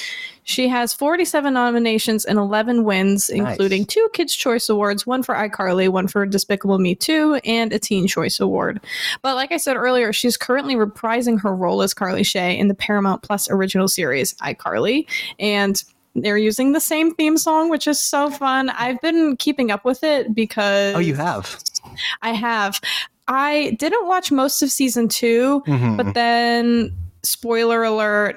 She has 47 nominations and 11 wins, Nice. including two Kids' Choice Awards, one for iCarly, one for Despicable Me 2, and a Teen Choice Award. But like I said earlier, she's currently reprising her role as Carly Shay in the Paramount Plus original series, iCarly. And they're using the same theme song, which is so fun. I've been keeping up with it because oh, you have. I have. I didn't watch most of season two, Mhm. but then, spoiler alert,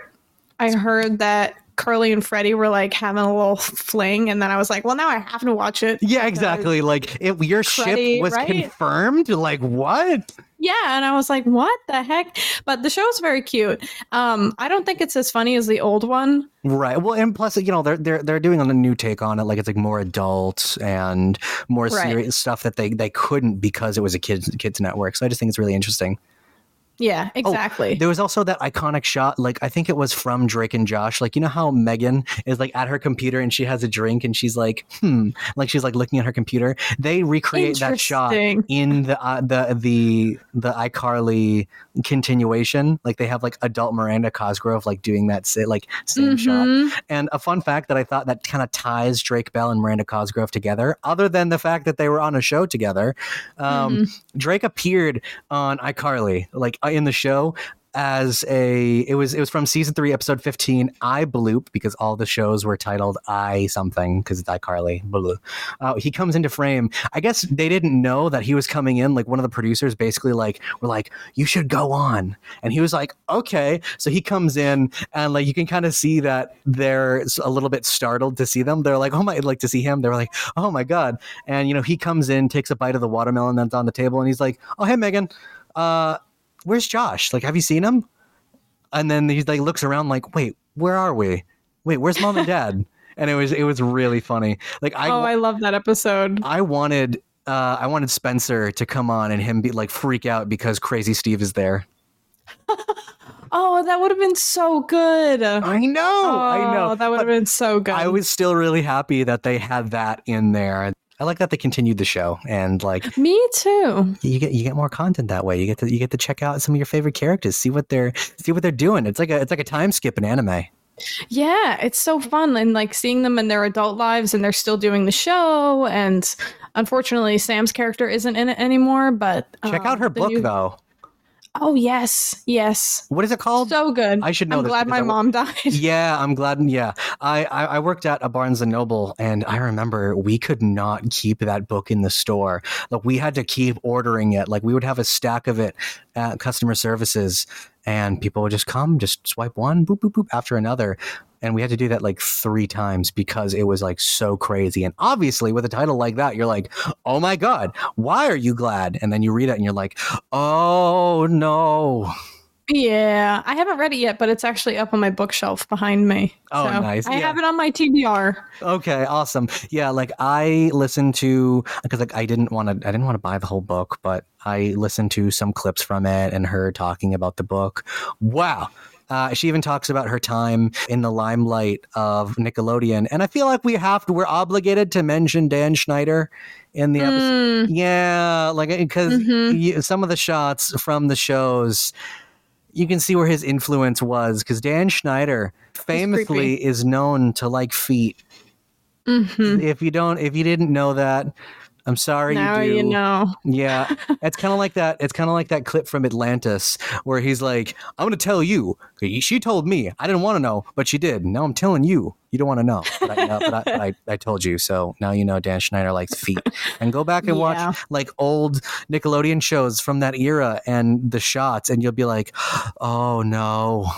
I heard that Carly and Freddie were like having a little fling, and then I was like, well, now I have to watch it. yeah, exactly. Like, if your ship was right? confirmed, like what? Yeah, and I was like, what the heck? But the show's very cute. Um, I don't think it's as funny as the old one. Right. Well, and plus, you know, they're they're they're doing a new take on it. Like it's like more adult and more Right. serious stuff that they they couldn't because it was a kids kids network. So I just think it's really interesting. Yeah, exactly. There was also that iconic shot, like I think it was from Drake and Josh. Like you know how Megan is like at her computer and she has a drink and she's like, hmm, like she's like looking at her computer. They recreate that shot in the uh, the the the iCarly continuation. Like they have like adult Miranda Cosgrove like doing that sa- like same shot. Mhm. And a fun fact that I thought that kind of ties Drake Bell and Miranda Cosgrove together, other than the fact that they were on a show together, um, Drake appeared on iCarly, like in the show. As a, it was it was from season three, episode fifteen. iBloop because all the shows were titled I something because it's iCarly. Uh, he comes into frame. I guess they didn't know that he was coming in. Like one of the producers basically like were like, "You should go on," and he was like, "Okay." So he comes in and like you can kind of see that they're a little bit startled to see them. They're like, "Oh my!" Like to see him. They're like, "Oh my god!" And you know he comes in, takes a bite of the watermelon that's on the table, and he's like, "Oh hey Megan, uh, where's Josh? Like, have you seen him?" And then he like looks around like, "Wait, where are we? Wait, where's mom and dad?" *laughs* and it was it was really funny. Like I oh, I love that episode. I wanted uh, I wanted Spencer to come on and him be like freak out because Crazy Steve is there. *laughs* Oh, that would have been so good. I know, I know. Oh, That would have been so good. I was still really happy that they had that in there. I like that they continued the show and like Me too. you get you get more content that way. You get to you get to check out some of your favorite characters, see what they're see what they're doing. It's like a it's like a time skip in anime. Yeah, it's so fun and like seeing them in their adult lives and they're still doing the show. And unfortunately, Sam's character isn't in it anymore. But Check um, out her book new- though. Oh yes, yes, What is it called? so good. I should know I'm glad my mom died. *laughs* Yeah, I'm glad. Yeah, I, I I worked at a Barnes and Noble, and I remember we could not keep that book in the store. Like we had to keep ordering it. Like we would have a stack of it at customer services, and people would just come, just swipe one, boop boop boop after another. And we had to do that like three times because it was like so crazy. And obviously, with a title like that, you're like, "Oh my god, why are you glad?" And then you read it, and you're like, "Oh no." Yeah, I haven't read it yet, but it's actually up on my bookshelf behind me. Oh, So nice. I Yeah. have it on my TBR. Okay, awesome. Yeah, like I listened to because like I didn't want to I didn't want to buy the whole book, but I listened to some clips from it and her talking about the book. Wow. Uh, she even talks about her time in the limelight of Nickelodeon, and I feel like we have to, we're obligated to mention Dan Schneider in the episode. Mm, Yeah, like because Mhm. some of the shots from the shows, you can see where his influence was. Because Dan Schneider famously is known to like feet. mhm. If you don't, if you didn't know that, I'm sorry Now you do. you know. Yeah, *laughs* it's kind of like that. It's kind of like that clip from Atlantis where he's like, "I'm going to tell you." She told me. I didn't want to know, but she did. Now I'm telling you. You don't want to know, but, I, know, but, I, but I, *laughs* I told you. So now you know Dan Schneider likes feet. And go back and Yeah. watch like old Nickelodeon shows from that era and the shots, and you'll be like, "Oh no."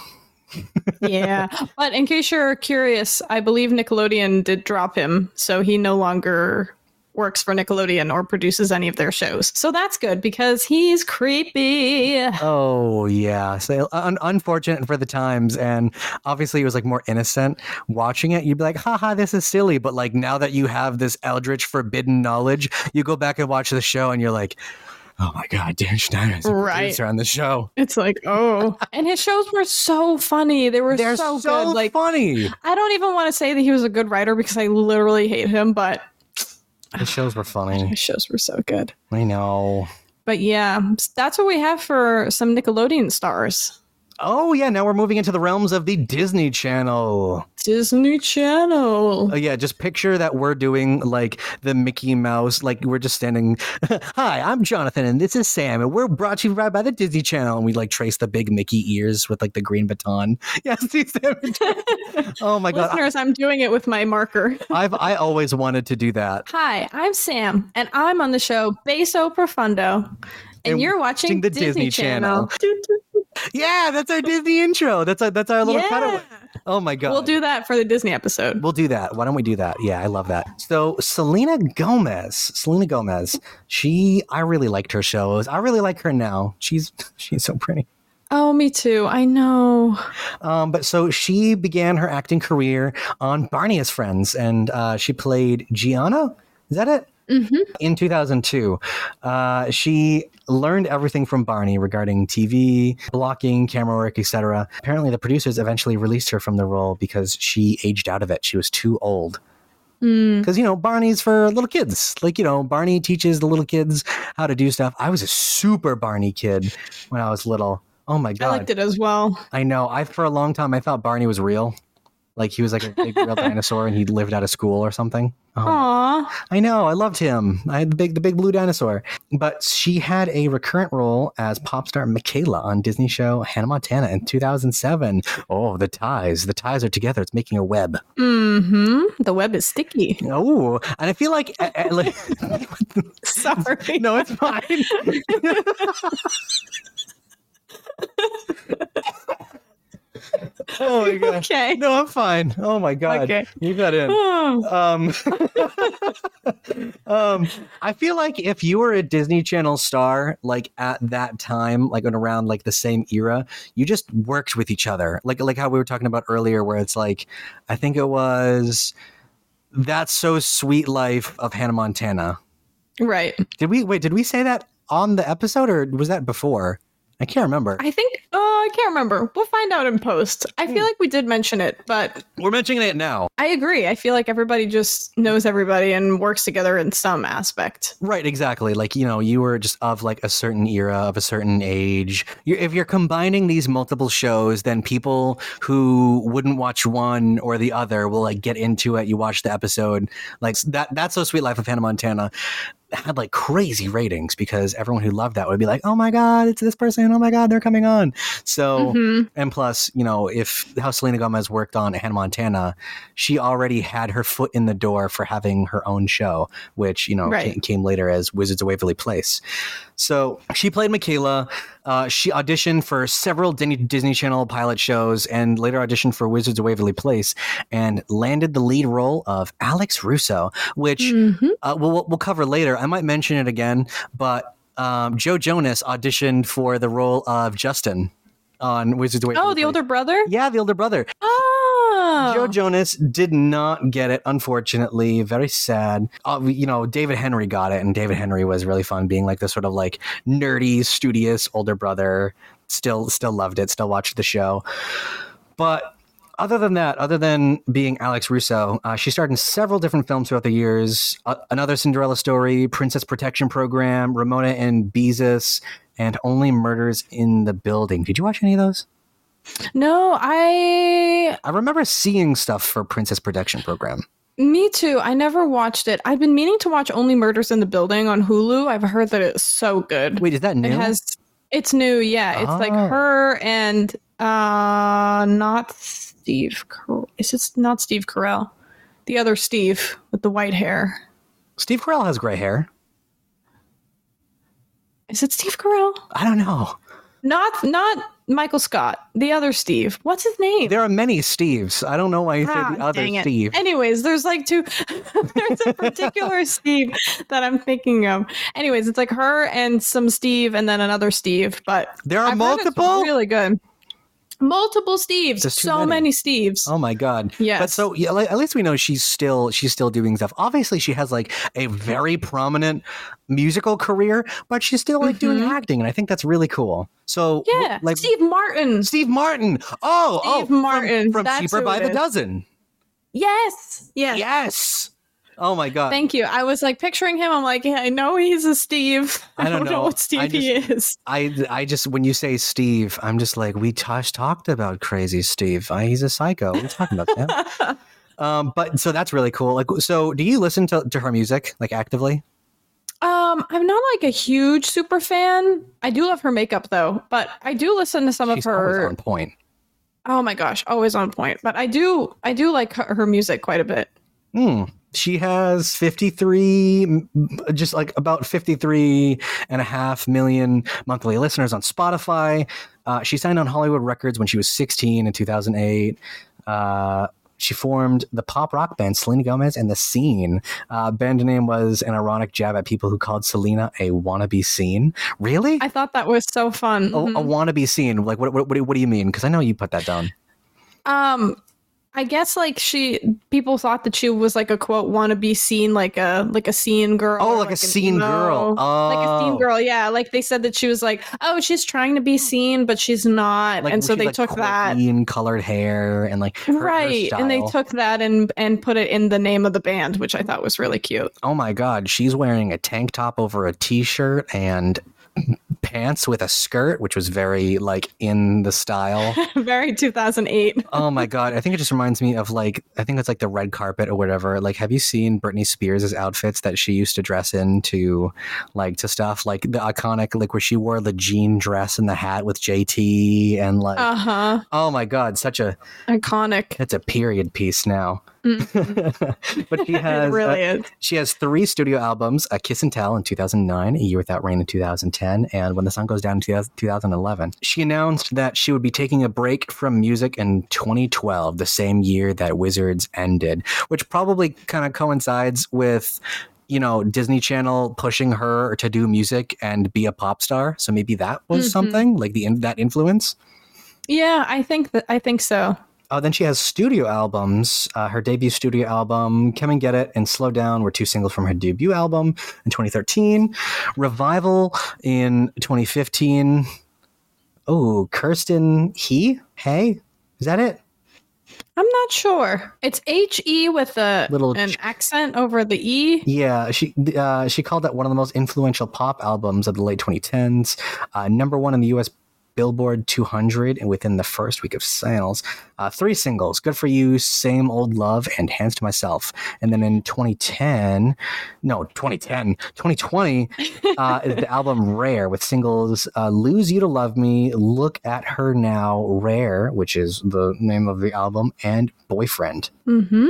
yeah. *laughs* But in case you're curious, I believe Nickelodeon did drop him, so he no longer works for Nickelodeon or produces any of their shows. So that's good because he's creepy. Oh yeah, so uh, un- unfortunate for the times, and obviously it was like more innocent. Watching it, you'd be like, "Haha, this is silly," but like now that you have this eldritch forbidden knowledge, you go back and watch the show, and you're like, "Oh my god, Dan Schneider is a Right. producer on the show. It's like, oh. *laughs* and his shows were so funny. They were They're so, so, good. Like funny." I don't even want to say that he was a good writer because I literally hate him, but The shows were funny. *sighs* his shows were so good. I know. But yeah, that's what we have for some Nickelodeon stars. Oh yeah, now we're moving into the realms of the Disney Channel. Disney Channel. Oh yeah, just picture that we're doing like the Mickey Mouse, like we're just standing. *laughs* Hi, I'm Jonathan, and this is Sam, and we're brought to you right by the Disney Channel, and we like trace the big Mickey ears with like the green baton. *laughs* Sam. *laughs* oh my god, Listeners, I'm doing it with my marker. I've I always wanted to do that. Hi, I'm Sam, and I'm on the show Beso Profundo, and, And you're watching watching the Disney, Disney Channel. Yeah, that's our Disney intro. That's our that's our little Yeah. cutaway. Oh my god, We'll do that for the Disney episode. We'll do that. Why don't we do that? Yeah, I love that. So Selena Gomez, Selena Gomez, she, I really liked her shows. I really like her now. She's *laughs* she's so pretty. Oh, me too. I know. Um, but so she began her acting career on Barney as Friends, and uh, she played Gianna. Is that it? Hmm In 2002, uh, she learned everything from Barney regarding TV, blocking, camera work, etc. Apparently, the producers eventually released her from the role because she aged out of it. She was too old. Mm. because you know Barney's for little kids. Like you know, Barney teaches the little kids how to do stuff. I was a super Barney kid when I was little. Oh my God. I liked it as well. I know. I for a long time I thought Barney was real, like he was like a big real *laughs* dinosaur and he lived out of school or something. Oh, Aw. I know. I loved him. I had the big the big blue dinosaur. But she had a recurrent role as pop star Mikayla on Disney show Hannah Montana in 2007. Oh, the ties. The ties are together. It's making a web. Mm-hmm. The web is sticky. Oh, and I feel like, uh, uh, like *laughs* *laughs* Sorry. no, it's fine. Oh my gosh. Okay. No, I'm fine. Oh my god. Okay. You got in. Oh. *sighs* Um, *laughs* um, I feel like if you were a Disney Channel star, like at that time, like in around like the same era, you just worked with each other. Like like how we were talking about earlier, where it's like, I think it was that's so Suite Life of Hannah Montana. Right. Did we wait? Did we say that on the episode, or was that before? I can't remember. I think, oh, I can't remember. We'll find out in post. I feel hmm. like we did mention it, but We're mentioning it now. I agree. I feel like everybody just knows everybody and works together in some aspect. Right, exactly. Like, you know, you were just of like a certain era, of a certain age. You're, if you're combining these multiple shows, then people who wouldn't watch one or the other will like get into it. You watch the episode. Like that that's so Suite Life of Hannah Montana. Had like crazy ratings because everyone who loved that would be like, "Oh my god, it's this person! Oh my god, they're coming on!" So, Mhm. and plus, you know, if how Selena Gomez worked on Hannah Montana, she already had her foot in the door for having her own show, which you know Right. came, came later as Wizards of Waverly Place. So she played Mikayla. Uh, she auditioned for several Disney, Channel pilot shows and later auditioned for Wizards of Waverly Place and landed the lead role of Alex Russo, which Mhm. uh, we'll, we'll cover later. I might mention it again, but um, Joe Jonas auditioned for the role of Justin on Wizards of Waverly Oh, the Place. older brother. Yeah, the older brother. Oh, Joe Jonas did not get it, unfortunately. Very sad. Uh, you know, David Henrie got it, and David Henrie was really fun, being like the sort of like nerdy, studious older brother. Still, still loved it. Still watched the show, but. Other than that, other than being Alex Russo, uh, she starred in several different films throughout the years. Uh, Another Cinderella Story, Princess Protection Program, Ramona and Beezus, and Only Murders in the Building. Did you watch any of those? no, I. I remember seeing stuff for Princess Protection Program. Me too. I never watched it. I've been meaning to watch Only Murders in the Building on Hulu. I've heard that it's so good. Wait, is that new? It has. It's new. Yeah, it's like Oh. her and uh, not Steve. Is it not Steve Carell? The other Steve with the white hair. Steve Carell has gray hair. Is it Steve Carell? I don't know. Not not Michael Scott. The other Steve. What's his name? There are many Steves. I don't know why you Ah, say the other. Steve. Anyways, there's like two. *laughs* there's a particular *laughs* Steve that I'm thinking of. Anyways, it's like her and some Steve, and then another Steve. But There are I've multiple. really good. Multiple Steves. So many. many Steves. Oh my god! Yes. but so yeah, at least we know she's still she's still doing stuff. Obviously, she has like a very prominent musical career, but she's still like doing Mhm. acting, and I think that's really cool. So yeah, like Steve Martin. Steve Martin. Oh, oh, Steve from- Martin, from, that's Cheaper by the. Dozen. Yes. Yes. Yes. Oh my god! Thank you. I was like picturing him. I'm like, yeah, I know he's a Steve. I don't *laughs* know. what Steve I he is. I I just when you say Steve, I'm just like we just talked about crazy Steve. I, he's a psycho. We're talking about him. *laughs* um, but so that's really cool. Like, so do you listen to, to her music like actively? Um, I'm not like a huge super fan. I do love her makeup though, but I do listen to some She's of always her. on point. Oh my gosh, always on point. But I do, I do like her, her music quite a bit. Hmm. She has 53, just like about 53 and a half million monthly listeners on Spotify. Uh, she signed on Hollywood Records when she was 16 in 2008. Uh, she formed the pop rock band Selena Gomez and the Scene. Uh, band name was an ironic jab at people who called Selena a wannabe scene. Really? I thought that was so fun. a, a Mhm. wannabe scene? Like, what, what, what do you mean? Because I know you put that down. Um, I guess like she, people thought that she was like a quote want to be seen like a like a scene girl. Oh, or, like a scene emo- girl. Like a Oh. scene girl, yeah. Like they said that she was like, oh, she's trying to be hmm. seen, but she's not, Like, and so they like, took that. and colored hair and like her- her right and they took that and and put it in the name of the band which i thought was really cute oh my god, she's wearing a tank top over a t-shirt and pants with a skirt, which was very like in the style. *laughs* very 2008 oh my god, I think it just reminds me of like I think it's like the red carpet or whatever. Like, have you seen Britney Spears' outfits that she used to dress into, like to stuff like the iconic like where she wore the jean dress and the hat with JT and like. uh-huh Oh my god, such a iconic it's a period piece now. Mm. but she *laughs* has it really uh, She has three studio albums: A Kiss and Tell in 2009, A Year Without Rain in 2010, and When the Sun Goes Down in 2000 2011. She announced that she would be taking a break from music in 2012, the same year that Wizards ended, which probably kind of coincides with you know Disney Channel pushing her to do music and be a pop star. So maybe that was Mhm. something like the that influence. yeah i think that i think so Uh, then she has studio albums. Uh, her debut studio album, Come and Get It, and Slow Down were two singles from her debut album in 2013. Revival in 2015. Oh, Kirsten He? Hey? Is that it? i'm not sure it's he with a Little an ch- accent over the e Yeah, she uh, she called that one of the most influential pop albums of the late 2010s. Uh, number one in the U.S. Billboard 200 and within the first week of sales. Uh, three singles Good for You, Same Old Love, and Hands to Myself. And then in 2010, no, 2010, 2020, *laughs* uh, is the album Rare with singles uh, Lose You to Love Me, Look at Her Now, Rare, which is the name of the album, and Boyfriend. Mm-hmm.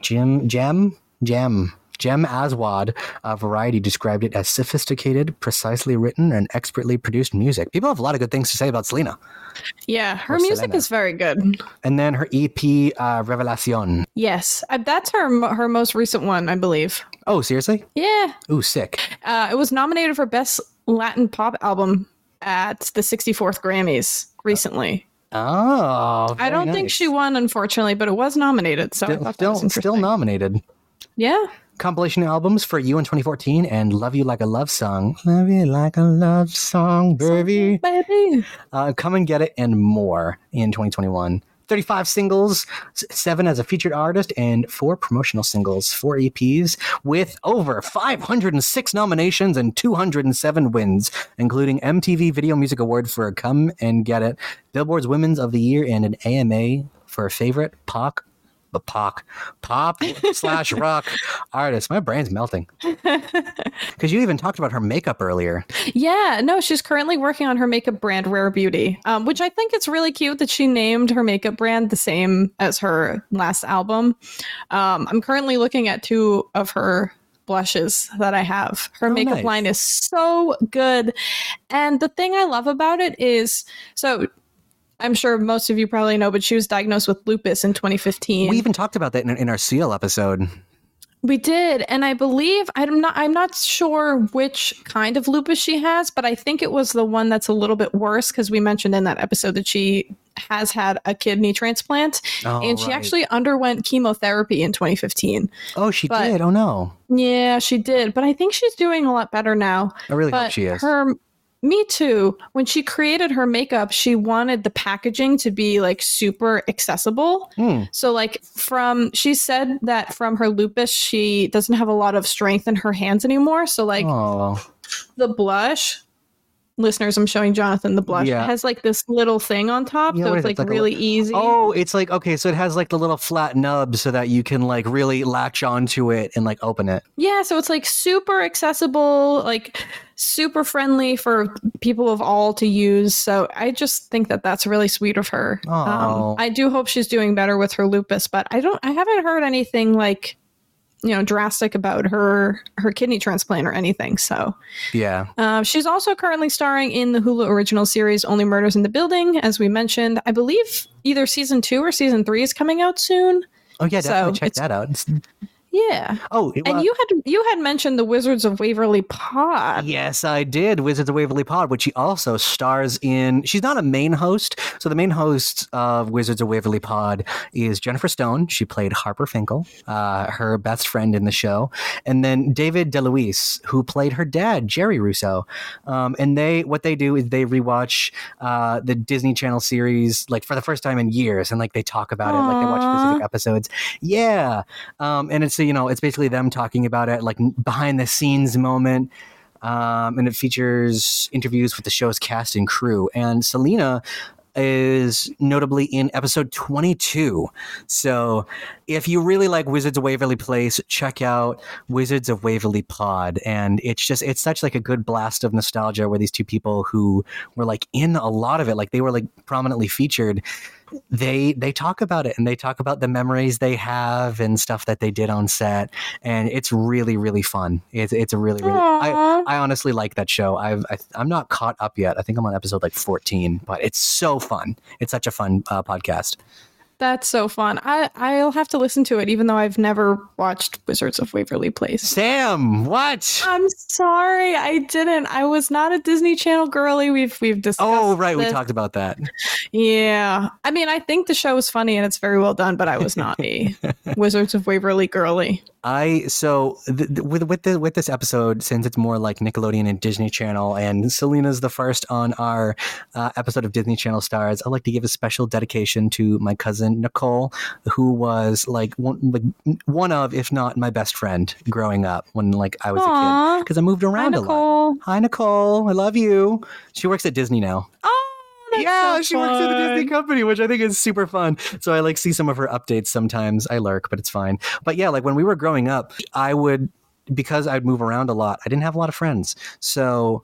Jim, Gem, Gem. Jem Aswad of Variety described it as sophisticated, precisely written, and expertly produced music. People have a lot of good things to say about Selena. Yeah, her Or music Selena. is very good. And then her EP, uh, Revelacion. Yes, that's her her most recent one, I believe. Oh, seriously? Yeah, Ooh, sick. uh, it was nominated for best Latin pop album at the 64th Grammys recently. Oh, I don't think she won, unfortunately, but it was nominated. So I Still, thought that was still, still nominated. Yeah. Compilation albums for You in 2014 and Love You Like a Love Song. Love You Like a Love Song, baby. Baby. Uh, Come and Get It and more in 2021. 35 singles, seven as a featured artist, and four promotional singles, four EPs, with over 506 nominations and 207 wins, including MTV Video Music Award for Come and Get It, Billboard's Women's of the Year, and an AMA for favorite pop, the pop, pop slash *laughs* rock artist. My brain's melting. *laughs* Because you even talked about her makeup earlier. Yeah, no, she's currently working on her makeup brand Rare Beauty, um, which I think it's really cute that she named her makeup brand the same as her last album. Um, I'm currently looking at two of her blushes that I have. Her Oh, makeup nice. line is so good. And the thing I love about it is so I'm sure most of you probably know, but she was diagnosed with lupus in 2015. We even talked about that in, in our Seal episode. We did, and I believe I'm not I'm not sure which kind of lupus she has, but I think it was the one that's a little bit worse because we mentioned in that episode that she has had a kidney transplant Oh, and she right. actually underwent chemotherapy in 2015. Oh, she but- did. Oh no. Yeah, she did, but I think she's doing a lot better now. I really But hope she is. her me too. When she created her makeup, she wanted the packaging to be like super accessible. Hmm. So like from she said that from her lupus she doesn't have a lot of strength in her hands anymore. So like oh, the blush listeners I'm showing Jonathan the blush Yeah. it has like this little thing on top Yeah, so it's like, Like really easy. oh, it's like okay, so it has like the little flat nub so that you can like really latch onto it and like open it. Yeah, so it's like super accessible, like super friendly for people of all to use. So I just think that that's really sweet of her. Um, I do hope she's doing better with her lupus, but I don't I haven't heard anything like you know drastic about her her kidney transplant or anything. So Yeah. um, she's also currently starring in the Hulu original series Only Murders in the Building, as we mentioned. I believe either season two or season three is coming out soon. Oh yeah, So, definitely check that out. *laughs* Yeah, oh, and well, you had you had mentioned the Wizards of Waverly Pod. Yes, I did. Wizards of Waverly Pod, which she also stars in. She's not a main host. So the main host of Wizards of Waverly Pod is Jennifer Stone. She played Harper Finkel, uh, her best friend in the show, and then David DeLuise, who played her dad, Jerry Russo. Um, and they, what they do is they rewatch uh, the Disney Channel series like for the first time in years, and like they talk about it, like they watch specific episodes. Yeah, um, and it's you know it's basically them talking about it, like behind the scenes moment um, and it features interviews with the show's cast and crew. And Selena is notably in episode 22. So if you really like Wizards of Waverly Place, check out Wizards of Waverly Pod. And it's just, it's such like a good blast of nostalgia where these two people who were like in a lot of it, like they were like prominently featured. They they talk about it and they talk about the memories they have and stuff that they did on set, and it's really really fun. It's it's a really really I, I honestly like that show. I've I, I'm not caught up yet. I think I'm on episode like 14, but it's so fun. It's such a fun uh, podcast. That's so fun. I I'll have to listen to it, even though I've never watched Wizards of Waverly Place. Sam, what? I'm sorry, I didn't. I was not a Disney Channel girly. We've we've discussed. Oh right, we talked about that. Yeah, I mean, I think the show is funny and it's very well done, but I was not a *laughs* Wizards of Waverly girly. I so th- th- with with the with this episode, since it's more like Nickelodeon and Disney Channel, and Selena's the first on our uh, episode of Disney Channel stars, I'd like to give a special dedication to my cousin Nicole, who was like one like one of, if not my best friend growing up when like I was a kid, because I moved hi around a lot. Hi Nicole, I love you. She works at Disney now. Oh, yeah, so she works at the Disney company, which I think is super fun. So I like see some of her updates sometimes. I lurk, but it's fine. But yeah, like when we were growing up, I would because I'd move around a lot. I didn't have a lot of friends, so.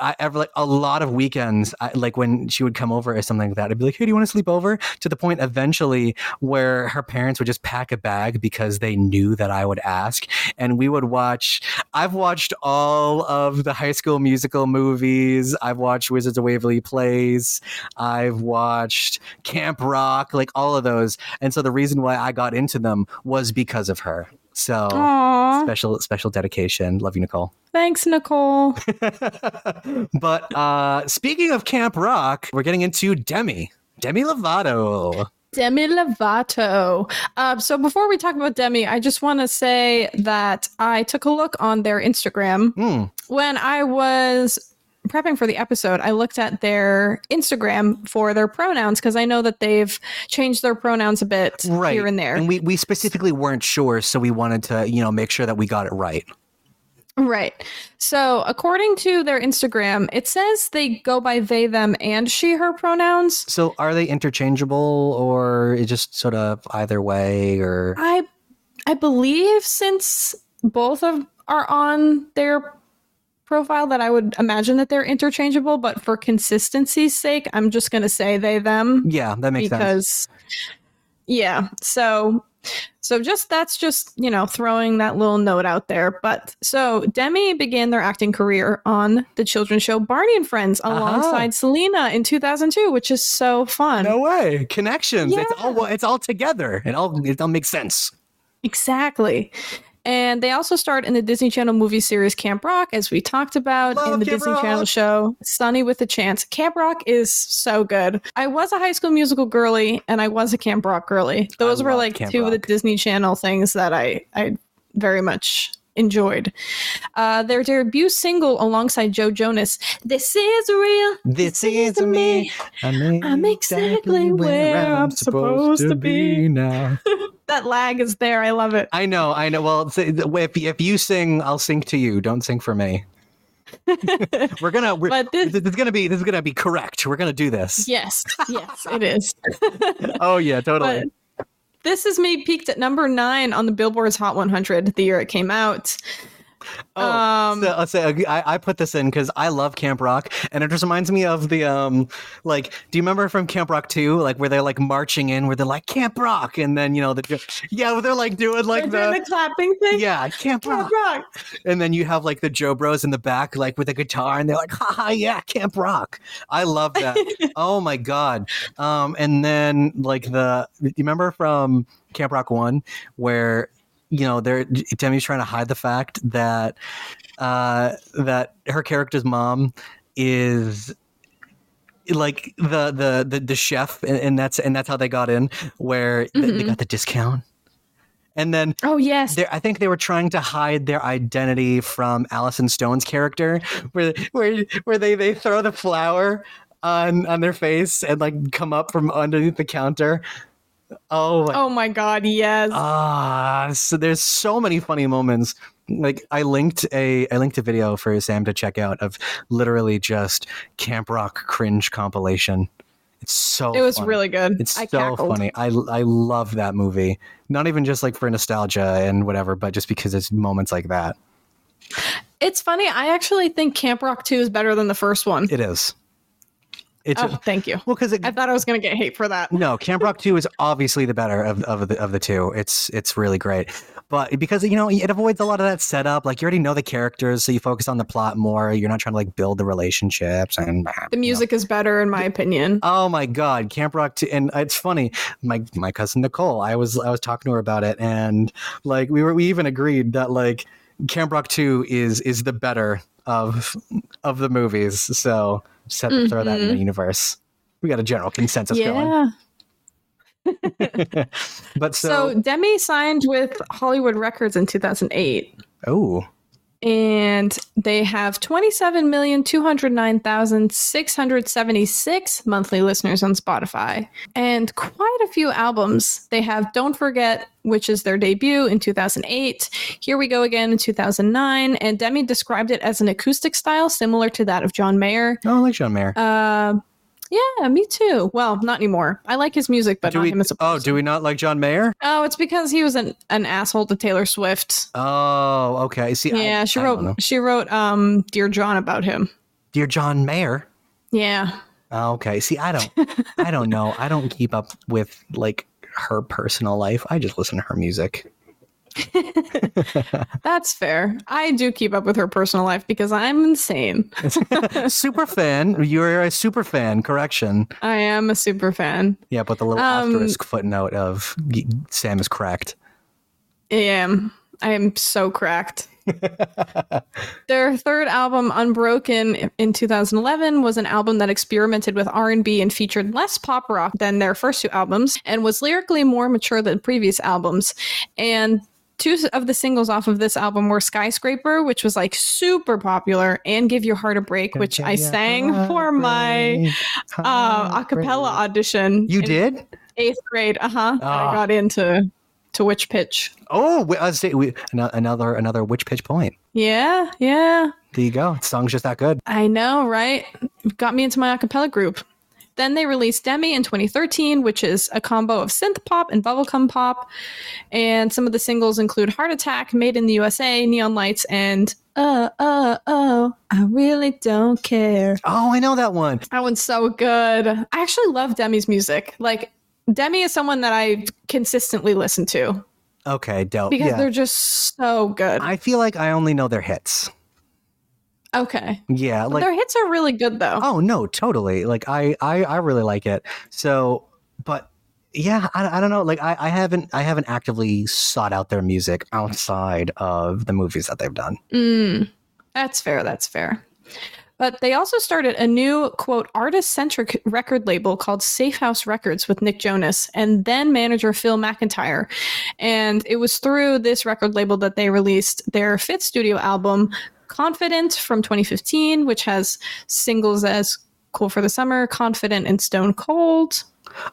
I ever like a lot of weekends, I, like when she would come over or something like that, I'd be like, "Hey, do you want to sleep over?" To the point eventually where her parents would just pack a bag because they knew that I would ask, and we would watch. I've watched all of the High School Musical movies. I've watched Wizards of Waverly Place. I've watched Camp Rock, like all of those. And so the reason why I got into them was because of her. So Aw, special special dedication. Love you, Nicole. *laughs* thanks, Nicole. *laughs* but uh speaking of Camp Rock, we're getting into Demi. Demi Lovato. Demi Lovato. Uh, so before we talk about Demi, I just want to say that I took a look on their Instagram Hmm. when I was prepping for the episode. I looked at their Instagram for their pronouns because I know that they've changed their pronouns a bit Right. here and there. And we, we specifically weren't sure, so we wanted to, you know, make sure that we got it right. Right. So, according to their Instagram, it says they go by they, them, and she, her pronouns. So are they interchangeable or it just sort of either way or I, I believe since both of are on their profile, that I would imagine that they're interchangeable. But for consistency's sake, I'm just going to say they, them Yeah, that makes sense. because, yeah. So, so just that's just you know throwing that little note out there. But so Demi began their acting career on the children's show Barney and Friends Uh-huh. alongside Selena in 2002, which is so fun. No way. Connections. It's Yeah. all it's all together. It all it all makes sense. Exactly. And they also starred in the Disney Channel movie series Camp Rock, as we talked about Love in the Camp Disney Channel show Sunny with a Chance. Camp Rock is so good. I was a high school musical girly and I was a Camp Rock girly. Those were like Camp two of the Disney Channel things that I, I very much enjoyed. Uh, their debut single alongside Joe Jonas, This Is Real. This is me. I'm, I'm exactly where I'm supposed to be. now. *laughs* That lag is there. I love it. I know, I know. Well, if if you sing, I'll sing to you. Don't sing for me. *laughs* we're gonna. We're, But this- this is gonna be. This is gonna be correct. We're gonna do this. Yes, yes, it is. *laughs* Oh yeah, totally. This is me peaked at number nine on the Billboard's Hot 100 the year it came out. Oh, Um, so, I'll say I, I put this in because I love Camp Rock, and it just reminds me of the um, like, do you remember from Camp Rock Two, like where they're like marching in, where they're like Camp Rock, and then you know the yeah, where they're like doing like the the clapping thing. yeah Camp Rock, Camp Rock. and then you have like the JoBros in the back, like with a guitar, and they're like, haha, yeah, Camp Rock. I love that. *laughs* oh my god. Um, and then like the you remember from Camp Rock One where you know they're Demi's trying to hide the fact that uh that her character's mom is like the the the, the chef and, and that's and that's how they got in where th- they Mhm. got the discount and then Oh yes. I think they were trying to hide their identity from Allison Stone's character, where where where they, they throw the flour on on their face and like come up from underneath the counter. Oh, my- Oh my god, yes. ah! So there's so many funny moments. Like I linked a I linked a video for Sam to check out of literally just Camp Rock cringe compilation. It's so it was funny. really good. It's I so cackled. funny. I I love that movie. Not even just like for nostalgia and whatever, but just because it's moments like that. It's funny. I actually think Camp Rock 2 is better than the first one. It is. It's oh, thank you. well because I thought I was going to get hate for that. no Camp Rock Two is obviously the better of of the of the two. It's it's really great, but because you know it avoids a lot of that setup. Like you already know the characters, so you focus on the plot more. You're not trying to like build the relationships and ah, The music is better, in my opinion. Oh my god, Camp Rock 2 and it's funny. My my cousin Nicole, I was I was talking to her about it and like we were we even agreed that like Camp Rock 2 is is the better of of the movies. So had to throw that in the mm-hmm. universe. We got a general consensus going. *laughs* *laughs* But So, so, Demi signed with Hollywood Records in 2008. oh, and they have 27,209,676 monthly listeners on Spotify and quite a few albums. They have Don't Forget, which is their debut in 2008, Here We Go Again in 2009, and Demi described it as an acoustic style similar to that of John Mayer. oh, I like John Mayer. Uh, Yeah, me too. Well, not anymore. I like his music, but do not we? him as a Oh, do we not like John Mayer? Oh, it's because he was an, an asshole to Taylor Swift. Oh, okay. See, I- Yeah, she I don't know. wrote she wrote um Dear John about him. Dear John Mayer. Yeah. Oh, Okay. See, I don't, I don't know. I don't keep up with like her personal life. I just listen to her music. *laughs* That's fair. I do keep up with her personal life because I'm insane. *laughs* super fan. You're a super fan. Correction. I am a super fan. Yeah, but the little Um, asterisk footnote of Sam is cracked. I am. I am so cracked. *laughs* Their third album, Unbroken, in 2011, was an album that experimented with R&B and featured less pop rock than their first two albums, and was lyrically more mature than previous albums. And two of the singles off of this album were "Skyscraper," which was like super popular, and "Give Your Heart a Break," which I sang for my uh, a cappella audition. You did? eighth grade. Uh huh. Ah. I got into to which pitch. Oh, we, uh, say, we, another another which pitch point. Yeah, yeah. There you go. The song's just that good. I know, right? Got me into my acapella group. Then they released Demi in 2013, which is a combo of synth pop and bubblegum pop. And some of the singles include Heart Attack, Made in the USA, Neon Lights, and Oh, oh, oh, I really don't care. Oh, I know that one. That one's so good. I actually love Demi's music. Like, Demi is someone that I consistently listen to Okay, dope. because yeah. they're just so good. I feel like I only know their hits. Okay. Yeah, like Their hits are really good, though. oh no, totally. Like I I I really like it. So, but yeah, I, I don't know. Like I, I haven't I haven't actively sought out their music outside of the movies that they've done. Mm, that's fair. That's fair. But they also started a new, quote, artist centric record label called Safe House Records with Nick Jonas and then manager Phil McIntyre. And it was through this record label that they released their fifth studio album, Confident, from 2015, which has singles as Cool for the Summer, Confident, and Stone Cold.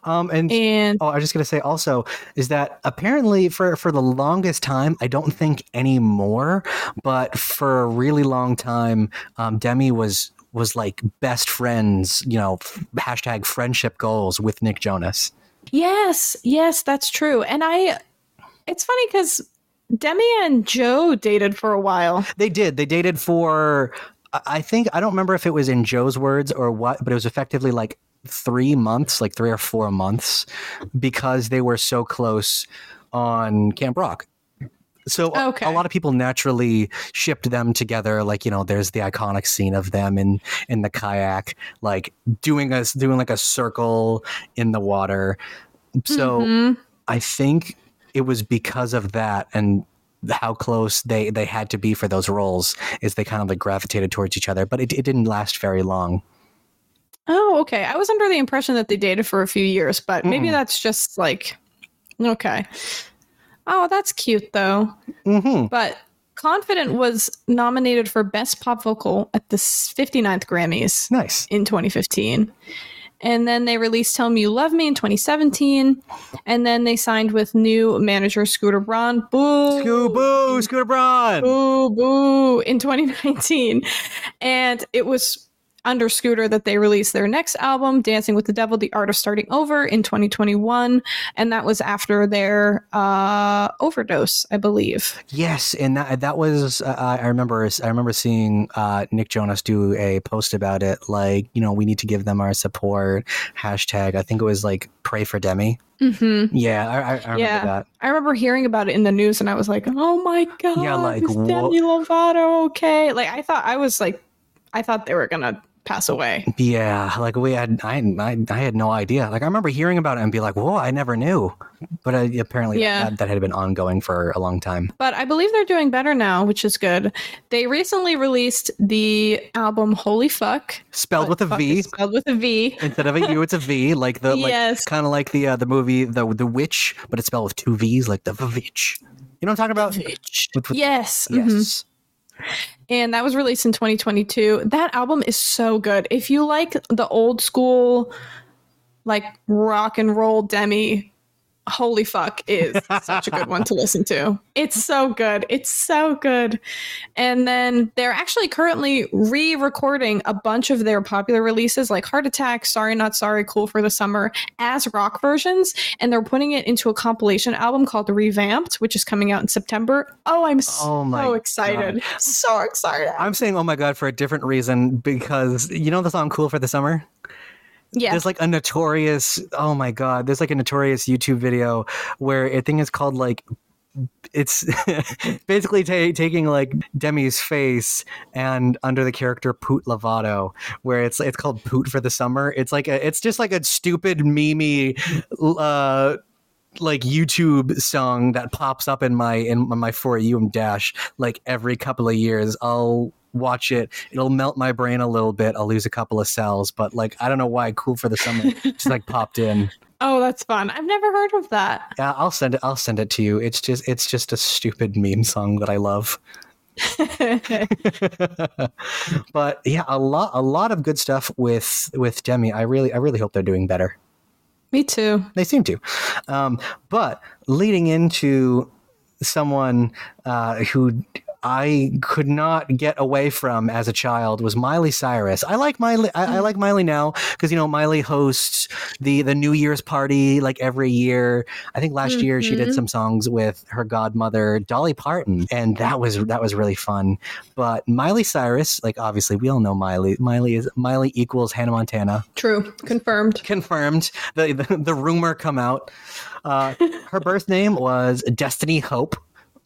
Um and And Oh, I was just gonna say also is that apparently for for the longest time, I don't think anymore, but for a really long time, um, Demi was was like best friends, you know, hashtag friendship goals with Nick Jonas. Yes, yes, that's true. And I, it's funny because Demi and Joe dated for a while. They did. They dated for I- think I don't remember if it was in Joe's words or what, but it was effectively like three months, like three or four months, because they were so close on Camp Rock. So a- Okay. a lot of people naturally shipped them together. Like you know, there's the iconic scene of them in in the kayak, like doing a doing like a circle in the water. So Mhm. I think it was because of that and how close they they had to be for those roles is they kind of like gravitated towards each other but it, it didn't last very long Oh, okay. I was under the impression that they dated for a few years, but maybe Mm-mm. that's just like, okay. Oh, that's cute though. hmm But Confident was nominated for Best Pop Vocal at the 59th Grammys. nice in 2015. And then they released Tell Me You Love Me in 2017. And then they signed with new manager Scooter Braun. Boo! Scoo boo scooter braun Boo, boo, in 2019. And it was under Scooter that they released their next album, Dancing with the Devil, The Art of Starting Over, in 2021. And that was after their uh, overdose, I believe. yes and that that was uh, i remember i remember seeing uh, nick jonas do a post about it like you know we need to give them our support hashtag i think it was like pray for demi hmm yeah i, I, remember Yeah. that I remember hearing about it in the news and I was like, oh my God. Yeah, like, Demi Lovato okay? Like, I thought, I was like, I thought they were going to pass away. Yeah, like we had, I, I, I had no idea. Like I remember hearing about it and be like, "Whoa, I never knew." But uh, apparently, Yeah. that, that had been ongoing for a long time. But I believe they're doing better now, which is good. They recently released the album Holy Fuck. Spelled with a Fuck V Spelled with a V. instead of a U, it's a V. Like the like, Yes. kind of like the uh, the movie the the Witch, but it's spelled with two V's, like the Vitch. You know what I'm talking about? With- with- Yes. Yes. And that was released in 2022. That album is so good. If you like the old school, like rock and roll Demi, holy fuck is such a good one to listen to. It's so good. It's so good. And then they're actually currently re-recording a bunch of their popular releases like Heart Attack, Sorry Not Sorry, Cool for the Summer as rock versions and they're putting it into a compilation album called Revamped, which is coming out in September. Oh, I'm so Oh excited. So excited. I'm saying oh my god for a different reason because you know the song "Cool for the Summer." Yeah. There's like a notorious. Oh my god! There's like a notorious YouTube video where a thing is called like. It's *laughs* basically ta- taking like Demi's face and under the character Poot Lovato, where it's it's called Poot for the Summer. It's like a, it's just like a stupid memey, uh, like YouTube song that pops up in my in my for you dash like every couple of years. I'll watch it. It'll melt my brain a little bit. I'll lose a couple of cells, but like I don't know why cool for the summer just like *laughs* popped in. oh, that's fun. I've never heard of that. Yeah, I'll send it. I'll send it to you. It's just it's just a stupid meme song that I love. *laughs* but yeah, a lot a lot of good stuff with with Demi. I really I really hope they're doing better. Me too. They seem to. Um, but leading into someone uh, who I could not get away from as a child was Miley Cyrus. I like Miley. I, I like Miley now because you know Miley hosts the the New Year's party like every year. I think last year she did Mhm. some songs with her godmother Dolly Parton, and that was that was really fun. But Miley Cyrus, like obviously we all know Miley. Miley is Miley equals Hannah Montana True. Confirmed. confirmed the, the the rumor come out uh, her birth name was destiny hope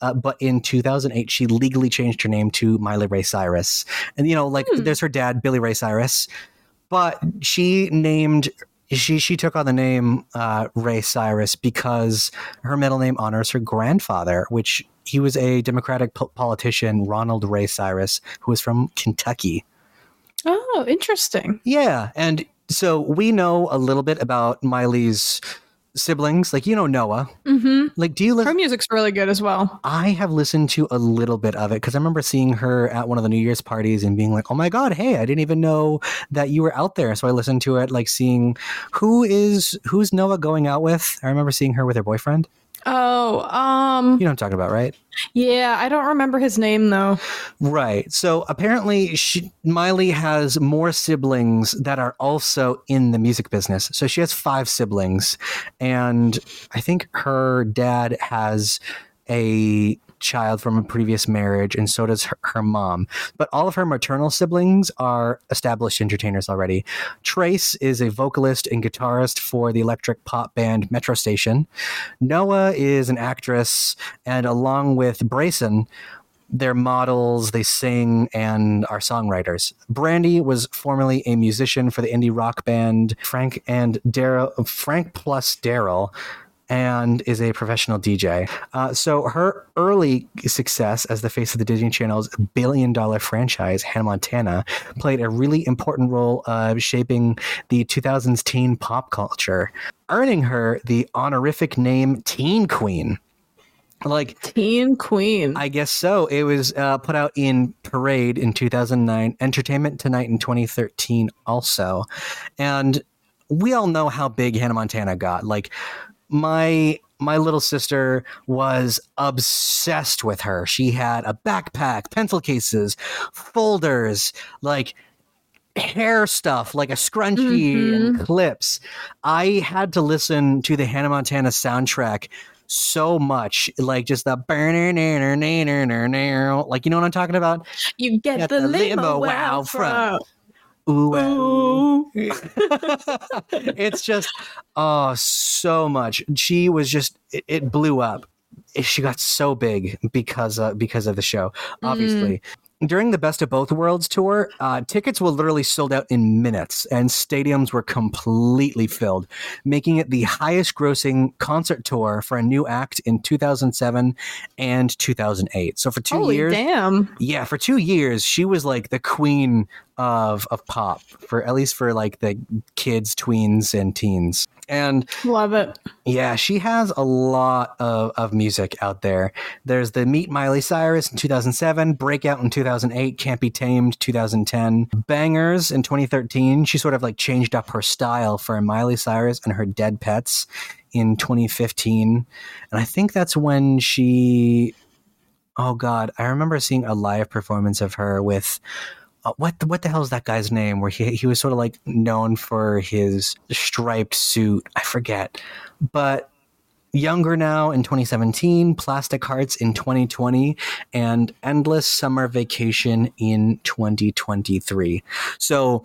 uh, but in 2008 she legally changed her name to miley ray cyrus and you know like Hmm. there's her dad billy ray cyrus but she named she she took on the name uh, ray cyrus because her middle name honors her grandfather which he was a democratic po- politician ronald ray cyrus who was from kentucky Oh, interesting. yeah, and so we know a little bit about Miley's siblings. Like you know Noah. Mm-hmm. Like, do you Her music's really good as well. I have listened to a little bit of it because I remember seeing her at one of the New Year's parties and being like, "Oh my god, hey, I didn't even know that you were out there." So I listened to it, like seeing who is who's Noah going out with. I remember seeing her with her boyfriend. Oh, um, You know what I'm talking about, right? yeah, I don't remember his name though. Right. So apparently, she, Miley has more siblings that are also in the music business. So she has five siblings, and I think her dad has a child from a previous marriage, and so does her, her mom. But all of her maternal siblings are established entertainers already. Trace is a vocalist and guitarist for the electric pop band Metro Station. Noah is an actress, and along with Braison, they're models, they sing, and are songwriters. Brandi was formerly a musician for the indie rock band Frank and Derol, Frank plus Derol, and is a professional DJ. Uh, so her early success as the face of the Disney Channel's billion dollar franchise, Hannah Montana, played a really important role of shaping the 2000s teen pop culture, earning her the honorific name Teen Queen. Like, Teen Queen. I guess so. It was uh, put out in Parade in 2009, Entertainment Tonight in 2013, also. And we all know how big Hannah Montana got. Like, my my little sister was obsessed with her. She had a backpack, pencil cases, folders, like hair stuff, like a scrunchie and mm-hmm. clips. I had to listen to the Hannah Montana soundtrack so much, like just the burn. like you know what I'm talking about? you get, Get the, the limo, limo wow wow from. Ooh, Ooh. *laughs* it's just oh so much. She was just it, it blew up. She got so big because uh, because of the show. Obviously, during the Best of Both Worlds tour, uh, tickets were literally sold out in minutes, and stadiums were completely filled, making it the highest grossing concert tour for a new act in 2007 and 2008. So for two Holy years, damn. yeah, for two years, she was like the queen of of pop for at least for like the kids, tweens, and teens. And Love it. yeah, she has a lot of, of music out there. There's the Meet Miley Cyrus in 2007, Breakout in 2008, Can't Be Tamed 2010, Bangers in 2013. She sort of like changed up her style for Miley Cyrus and her Dead Pets in 2015, and I think that's when she. Oh God, I remember seeing a live performance of her with. Uh, what the, what the hell is that guy's name? Where he he was sort of like known for his striped suit. I forget, but Younger Now in 2017, Plastic Hearts in 2020, and Endless Summer Vacation in 2023. So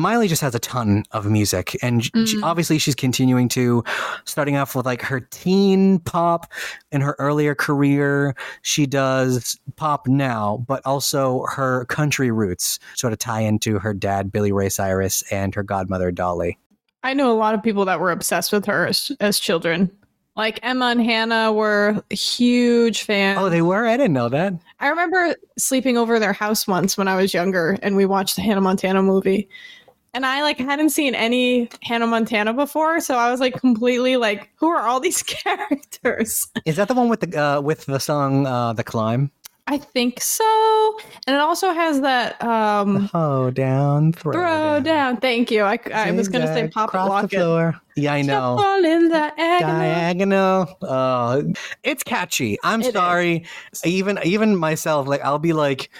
Miley just has a ton of music, and she, Mhm. obviously she's continuing to, starting off with like her teen pop in her earlier career. She does pop now, but also her country roots sort of tie into her dad, Billy Ray Cyrus, and her godmother, Dolly. I know a lot of people that were obsessed with her as, as children. Like Emma and Hannah were huge fans. Oh, they were? I didn't know that. I remember sleeping over their house once when I was younger and we watched the Hannah Montana movie. And I like hadn't seen any Hannah Montana before, so I was like completely like, who are all these *laughs* characters? Is that the one with the uh, with the song uh, "The Climb"? I think so. And it also has that um Oh, down, throw, throw down. Thank you. I, I was gonna say pop cross lock the it. floor. Yeah, I know. Shuffle in the diagonal. Diagonal. Oh, it's catchy. I'm It is. sorry. Even even myself, like I'll be like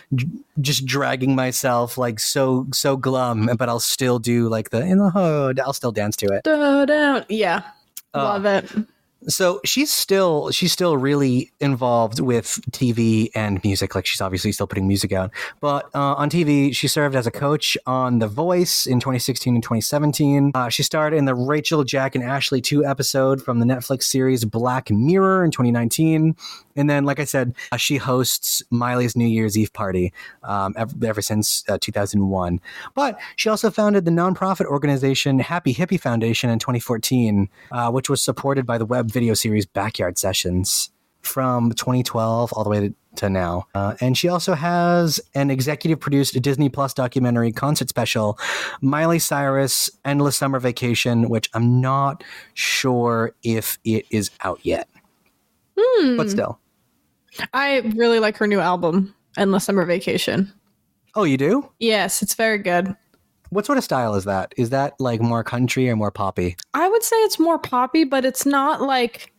just dragging myself, like so so glum, but I'll still do like the in the hood. I'll still dance to it. Throw down. Yeah. Oh. Love it. So she's still she's still really involved with TV and music. Like she's obviously still putting music out. But uh, on TV, she served as a coach on The Voice in 2016 and 2017. Uh, she starred in the Rachel, Jack, and Ashley Too episode from the Netflix series Black Mirror in 2019. And then, like I said, uh, she hosts Miley's New Year's Eve party um, ever, ever since uh, 2001. But she also founded the nonprofit organization Happy Hippie Foundation in 2014, uh, which was supported by the web video series Backyard Sessions from 2012 all the way to, to now. Uh, and she also has an executive produced Disney Plus documentary concert special, Miley Cyrus Endless Summer Vacation, which I'm not sure if it is out yet, Hmm. but still. I really like her new album, Endless Summer Vacation. Oh, you do? Yes, it's very good. What sort of style is that? Is that like more country or more poppy? I would say it's more poppy, but it's not like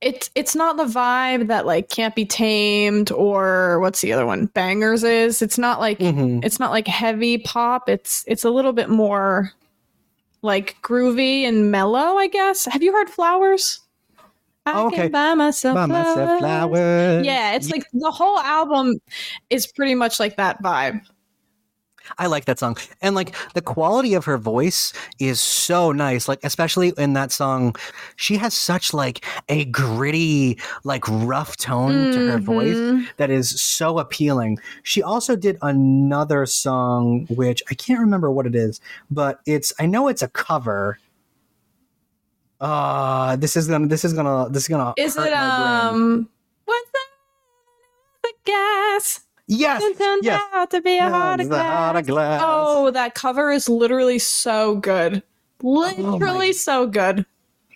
it's it's not the vibe that like can't be tamed or what's the other one? Bangers is. It's not like Mm-hmm. it's not like heavy pop. It's it's a little bit more like groovy and mellow, I guess. Have you heard Flowers? I okay. can buy myself, Buy myself flowers. flowers. Yeah, it's like the whole album is pretty much like that vibe. I like that song. And like the quality of her voice is so nice. Like especially in that song, she has such like a gritty, like rough tone to her voice Mhm. that is so appealing. She also did another song which I can't remember what it is, but it's I know it's a cover. Uh this is gonna this is gonna this is gonna Is it um what's that? The gas. Yes. Turned Yes. out to be a heart of The heart of glass. glass. Oh, that cover is literally so good. Literally so good.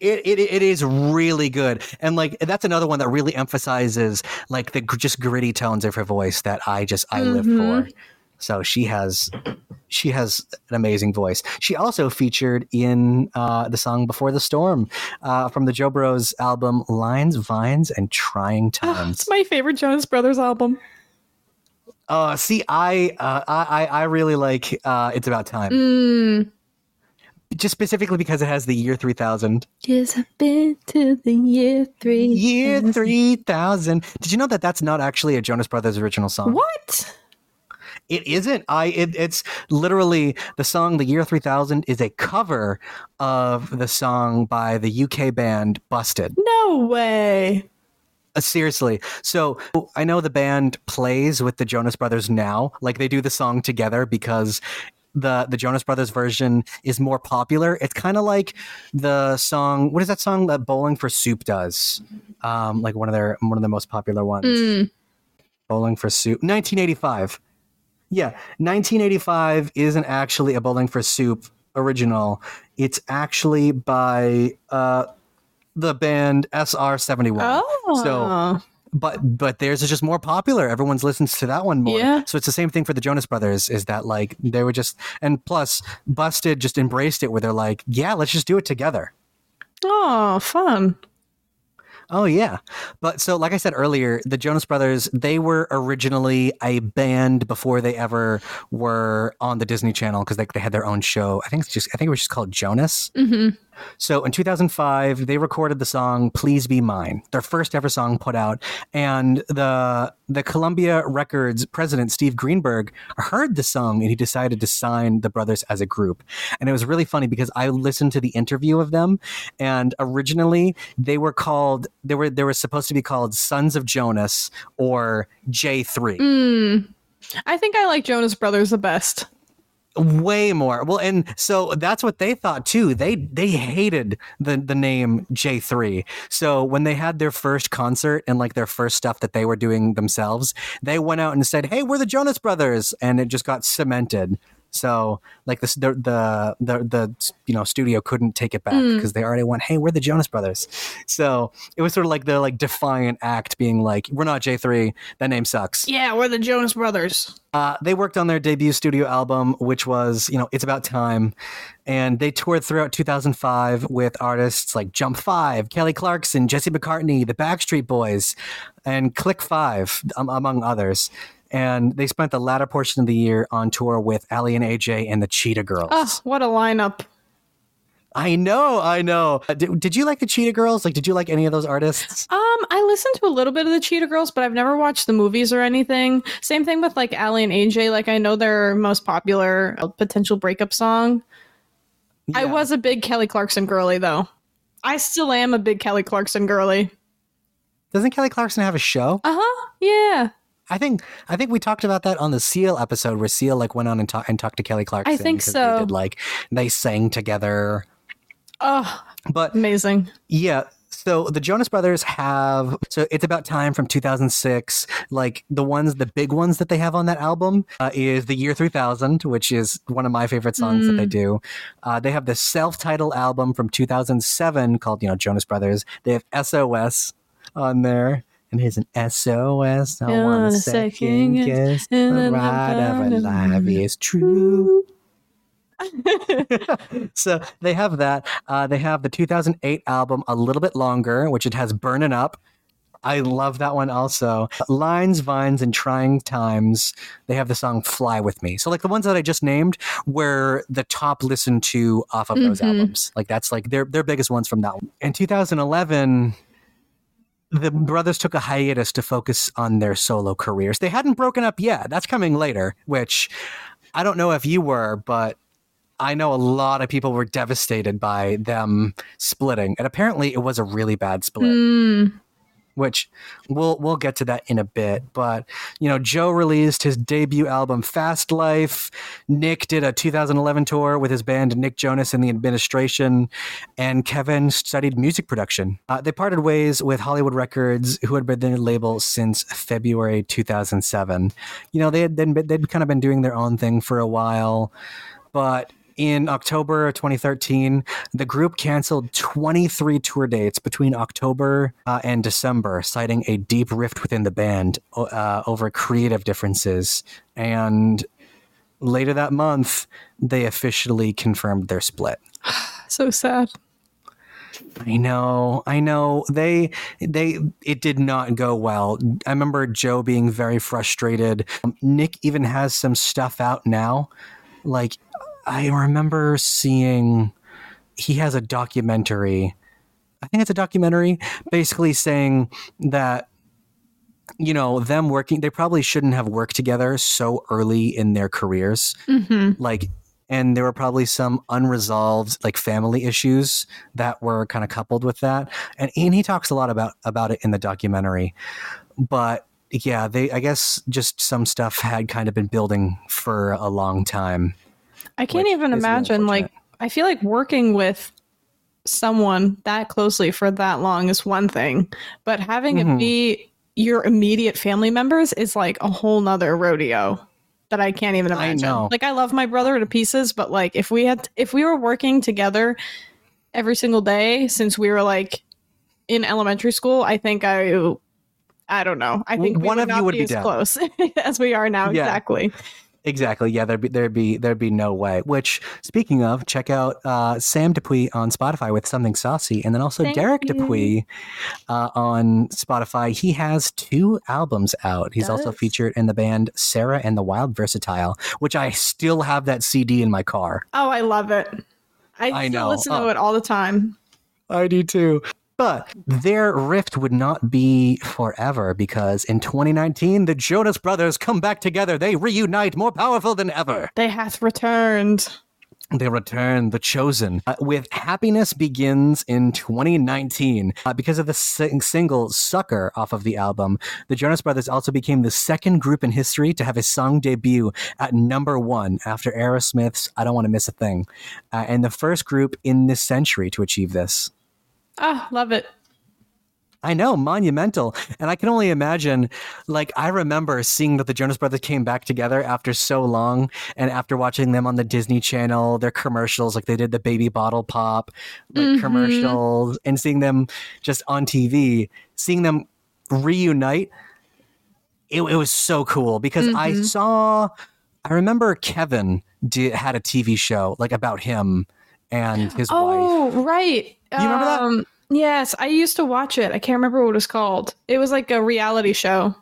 It, it it is really good, and like that's another one that really emphasizes like the just gritty tones of her voice that I just I live Mhm. for. So she has she has an amazing voice. She also featured in uh, the song "Before the Storm" uh, from the JoBros album "Lines, Vines, and Trying Oh, Times." it's my favorite Jonas Brothers album. Uh, see, I uh, I I really like uh, "It's About Time," Mm. just specifically because it has the year three thousand. Yes, I've been to the year three. Year 3000. Did you know that that's not actually a Jonas Brothers original song? What? It isn't. I it, it's literally the song The Year 3000 is a cover of the song by the UK band Busted. No way. *laughs* Seriously. So I know the band plays with the Jonas Brothers now. Like they do the song together because the the Jonas Brothers version is more popular. It's kind of like the song. What is that song that Bowling for Soup does? Um, like one of their one of the most popular ones. Mm. Bowling for Soup, 1985. Yeah, 1985 isn't actually a Bowling for Soup original. It's actually by uh, the band SR71. Oh. So- But but theirs is just more popular. Everyone's listens to that one more. Yeah. So it's the same thing for the Jonas Brothers. Is that like they were just and plus Busted just embraced it where they're like, yeah, let's just do it together. Oh, fun. Oh yeah. But so like I said earlier, the Jonas Brothers, they were originally a band before they ever were on the Disney Channel because they, they had their own show. I think it's just I think it was just called Jonas. hmm So in 2005, they recorded the song "Please Be Mine," their first ever song put out, and the the Columbia Records president Steve Greenberg heard the song and he decided to sign the brothers as a group. And it was really funny because I listened to the interview of them, and originally they were called they were they were supposed to be called Sons of Jonas or J3. Mm. I think I like Jonas Brothers the best. Way more. Well and so that's what they thought too. They they hated the the name j3 so when they had their first concert and like their first stuff that they were doing themselves they went out and said hey we're the jonas brothers and it just got cemented so like this the the the, the you know studio couldn't take it back Mm. because they already went hey we're the jonas brothers so it was sort of like the like defiant act being like we're not j3 that name sucks Yeah, we're the Jonas Brothers. uh, they worked on their debut studio album, which was, you know, It's About Time. And they toured throughout 2005 with artists like Jump 5, Kelly Clarkson, Jesse McCartney, the Backstreet Boys, and Click 5, um, among others. And they spent the latter portion of the year on tour with Aly and AJ and the Cheetah Girls. Oh, what a lineup. I know, I know. Uh, Did, did you like the Cheetah Girls? Like, did you like any of those artists? Um, I listened to a little bit of the Cheetah Girls, but I've never watched the movies or anything. Same thing with like Aly and AJ. Like I know their most popular uh, potential breakup song. I was a big Kelly Clarkson girly though. I still am a big Kelly Clarkson girly. Doesn't Kelly Clarkson have a show? Uh huh. Yeah. I think I think we talked about that on the Seal episode where Seal like went on and, ta- and talked to Kelly Clarkson. I think so. They did, like they sang together, Oh, but amazing. yeah. So the Jonas Brothers have so it's about time from 2006. Like the ones, the big ones that they have on that album uh, is the Year 3000, which is one of my favorite songs that they do. Uh, they have the self-titled album from 2007 called you know Jonas Brothers. They have SOS on there. And here's an SOS. I want a second guess. The ride of a life is true. *laughs* so they have that. Uh, they have the 2008 album, a little bit longer, which it has "Burning Up." I love that one also. Lines, Vines, and Trying Times. They have the song "Fly with Me." So like the ones that I just named were the top listened to off of those Mhm. albums. Like that's like their their biggest ones from that one. In 2011. The brothers took a hiatus to focus on their solo careers. They hadn't broken up yet. That's coming later, which I don't know if you were, but I know a lot of people were devastated by them splitting, and apparently it was a really bad split. Mm. Which we'll we'll get to that in a bit. But you know, Joe released his debut album "Fast Life." Nick did a 2011 tour with his band Nick Jonas and the Administration, and Kevin studied music production. Uh, they parted ways with Hollywood Records, who had been their label since February 2007. You know, they had they'd kind of been doing their own thing for a while, but in October of 2013, the group canceled 23 tour dates between October uh, and December, citing a deep rift within the band uh, over creative differences. And later that month, they officially confirmed their split. *sighs* So sad. I know, I know. They, they, it did not go well. I remember Joe being very frustrated. Um, Nick even has some stuff out now. Like, I remember seeing he has a documentary. I think it's a documentary basically saying that you know them working they probably shouldn't have worked together so early in their careers. Hmm like and there were probably some unresolved like family issues that were kind of coupled with that. And, and he talks a lot about about it in the documentary. But yeah they i guess just some stuff had kind of been building for a long time I can't even imagine. Like. I feel like working with someone that closely for that long is one thing, but having Mhm. it be your immediate family members is like a whole nother rodeo that I can't even I imagine. know. Like, I love my brother to pieces, but like, if we had, if we were working together every single day since we were like in elementary school, I think I. I don't know. I think One of you would be be as down. close *laughs* as we are now. Yeah. Exactly. Exactly. Yeah, there'd be there'd be there'd be no way. Which, speaking of, check out uh, Sam Dupuis on Spotify with something saucy, and then also Thank Derek you. Dupuis uh, on Spotify. He has two albums out. He's also featured in the band Sarah and the Wild Versatile, which I still have that CD in my car. Oh, I love it. I, I still know. listen Oh. to it all the time. I do too. But their rift would not be forever because in 2019, the Jonas Brothers come back together. They reunite more powerful than ever. They hath returned. They return, the chosen. Uh, with Happiness Begins in 2019. Uh, because of the sing- single Sucker off of the album, the Jonas Brothers also became the second group in history to have a song debut at number one after Aerosmith's I Don't Want to Miss a Thing, uh, and the first group in this century to achieve this. Ah, love it. I know, monumental. And I can only imagine, like, I remember seeing that the Jonas Brothers came back together after so long, and after watching them on the Disney Channel, their commercials, like they did the baby bottle pop like Mhm. commercials, and seeing them just on TV, seeing them reunite, it, it was so cool because I Mhm. saw, I remember Kevin did, had a TV show, like, about him and his wife. Oh, right. You remember that? Um, Yes, I used to watch it. I can't remember what it was called. It was like a reality show.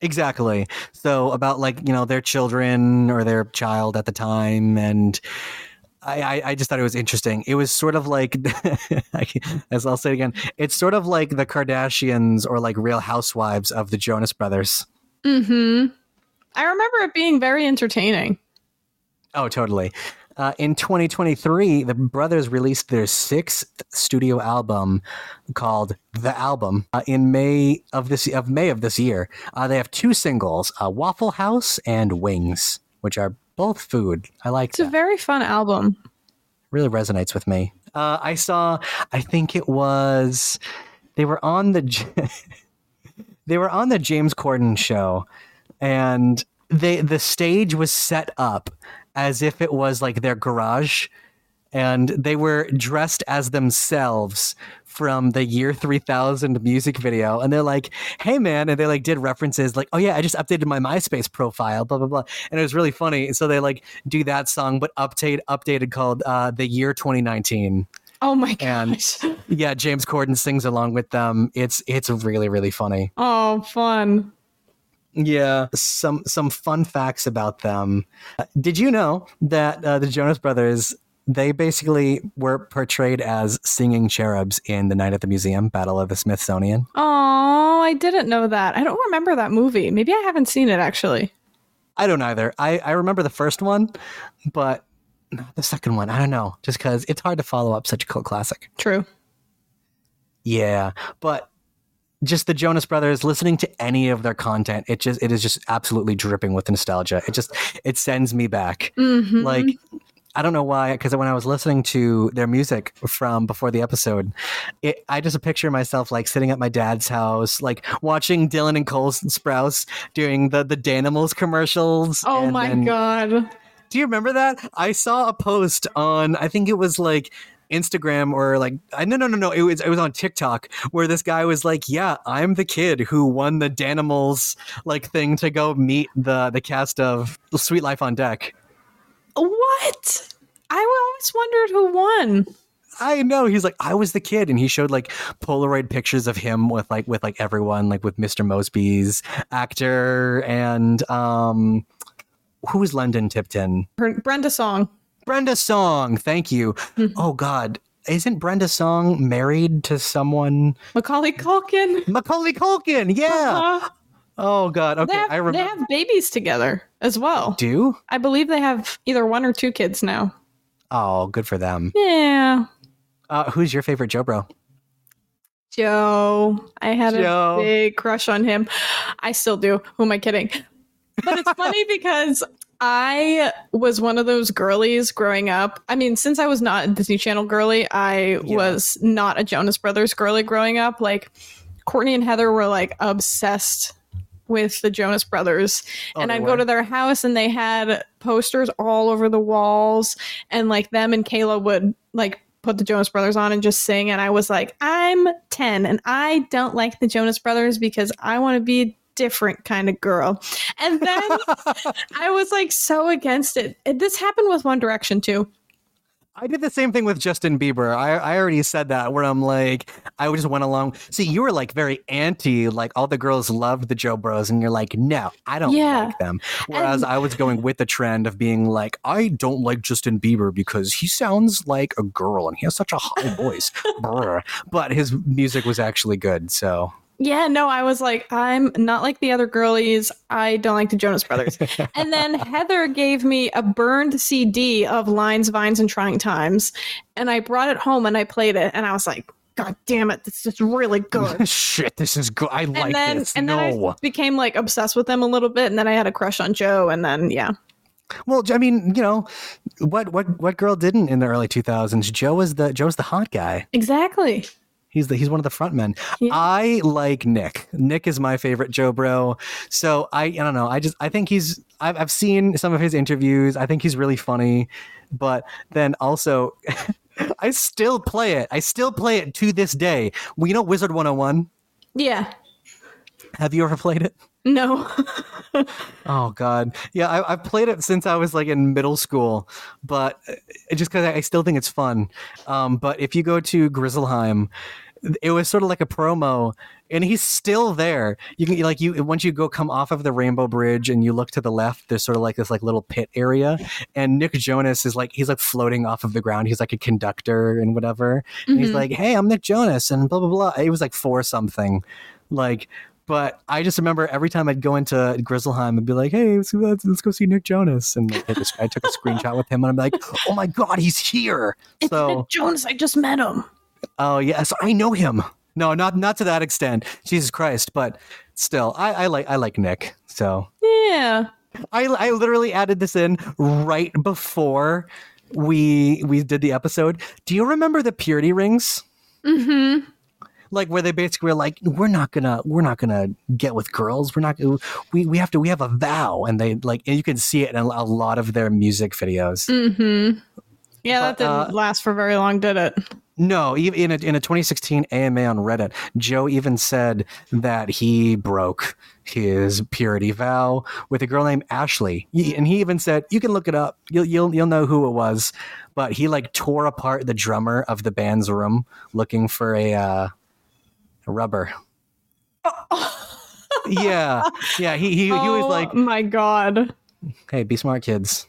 Exactly. So about like you know their children or their child at the time, and I, I, I just thought it was interesting. It was sort of like, *laughs* as I'll say it again, it's sort of like the Kardashians or like Real Housewives of the Jonas Brothers. Mm-hmm. I remember it being very entertaining. Oh, totally. Uh, in 2023, the brothers released their sixth studio album called "The Album" uh, in May of this of May of this year. Uh, they have two singles, uh, "Waffle House" and "Wings," which are both food. I like It's a very fun album. really resonates with me. Uh, I saw, I think it was, they were on the, *laughs* they were on the James Corden show, and they the stage was set up as if it was like their garage, and they were dressed as themselves from the year 3000 music video and they're like hey man and they like did references like oh yeah i just updated my myspace profile blah blah blah and it was really funny so they like do that song but update updated called uh the year 2019 Oh my god. And- yeah james corden sings along with them it's it's really really funny Oh, fun. Yeah some some fun facts about them Uh, did you know that uh, the jonas brothers they basically were portrayed as singing cherubs in the night at the museum battle of the smithsonian Oh, I didn't know that. I don't remember that movie. Maybe I haven't seen it actually. I don't either. I, I remember the first one, but not the second one. I don't know. Just because it's hard to follow up such a cult classic. True. Yeah. But just the Jonas Brothers, listening to any of their content, it just it is just absolutely dripping with nostalgia. It just it sends me back. Mhm. Like I don't know why, because when I was listening to their music from before the episode, it, I just picture myself like sitting at my dad's house, like watching Dylan and Cole Sprouse doing the the Danimals commercials. oh my then- god. Do you remember that? I saw a post on I think it was like Instagram or like I no no no no it was it was on TikTok where this guy was like, "Yeah, I'm the kid who won the Danimals like thing to go meet the the cast of Suite Life on Deck." What? I always wondered who won. I know. He's like, I was the kid, and he showed like Polaroid pictures of him with like with like everyone, like with Mr. Moseby's actor and um, who was London Tipton? Her, Brenda Song. Brenda Song. Thank you. Mhm. Oh God, isn't Brenda Song married to someone? Macaulay Culkin. Macaulay Culkin. Yeah. Uh-huh. Oh God. They, Okay, have, I remember. they have babies together as well. Do? I believe they have either one or two kids now. Oh, good for them. Yeah. Uh, who's your favorite JoBro? Joe. I had Joe. a big crush on him. I still do. Who am I kidding? But it's funny *laughs* because I was one of those girlies growing up. I mean, since I was not a Disney Channel girly, I Yeah. was not a Jonas Brothers girly growing up. Like Courtney and Heather were like obsessed with the Jonas Brothers. Oh, and I'd go to their house and they had posters all over the walls and like them and Kayla would like put the Jonas Brothers on and just sing and I was like I'm 10 and I don't like the Jonas Brothers because I want to be different kind of girl. And then *laughs* I was like so against it. This happened with One Direction too. I did the same thing with Justin Bieber. I, I already said that where I'm like, I just went along. See, you were like very anti, like all the girls loved the JoBros, and you're like, no, I don't Yeah. like them. Whereas And- I was going with the trend of being like, I don't like Justin Bieber because he sounds like a girl and he has such a high voice. *laughs* But his music was actually good. So Yeah, no, I was like, I'm not like the other girlies. I don't like the Jonas Brothers. *laughs* and then Heather gave me a burned CD of Lines, Vines, and Trying Times. And I brought it home and I played it. And I was like, God damn it, this is really good. *laughs* shit, this is good. I like and then, this. and no. then I became like obsessed with them a little bit. And then I had a crush on Joe. And then, yeah. Well, I mean, you know, what what what girl didn't in the early 2000s? Joe was the Joe's the hot guy. Exactly. He's the he's one of the front men. Yeah. I like Nick. Nick is my favorite JoBro. So I I don't know. I just I think he's I've I've seen some of his interviews. I think he's really funny. But then also *laughs* I still play it. I still play it to this day. Well, you know Wizard 101? Yeah. Have you ever played it? No. *laughs* Oh God, yeah, I, I've played it since I was like in middle school, but uh, just because I, still think it's fun. Um, but if you go to Grizzleheim, it was sort of like a promo, and he's still there. You can like you once you go come off of the Rainbow Bridge and you look to the left, there's sort of like this like little pit area, and Nick Jonas is like he's like floating off of the ground. He's like a conductor and whatever. And he's Mhm. like, "Hey, I'm Nick Jonas," and blah blah blah. It was like for something, like. But I just remember every time I'd go into Grizzleheim and be like, "Hey, let's, let's, let's go see Nick Jonas," and I, I took a screenshot with him, and I'm like, "Oh my god, he's here!" It's So, Nick Jonas. I just met him. oh yes, I know him. No, not not to that extent, Jesus Christ, but still, I, I like I like Nick. So Yeah. I I literally added this in right before we we did the episode. Do you remember the purity rings? Mm-hmm. Like where they basically were like we're not gonna we're not gonna get with girls. We're not we we have to we have a vow. And they like and you can see it in a lot of their music videos. Mm-hmm. Yeah, that didn't uh, last for very long, did it? no even in a, in a 2016 ama on reddit joe even said that he broke his purity vow with a girl named ashley. And he even said you can look it up. You'll you'll, you'll know who it was. But he like tore apart the drummer of the band's room looking for a uh a rubber *laughs* yeah yeah he he, he was Oh like my god. hey be smart kids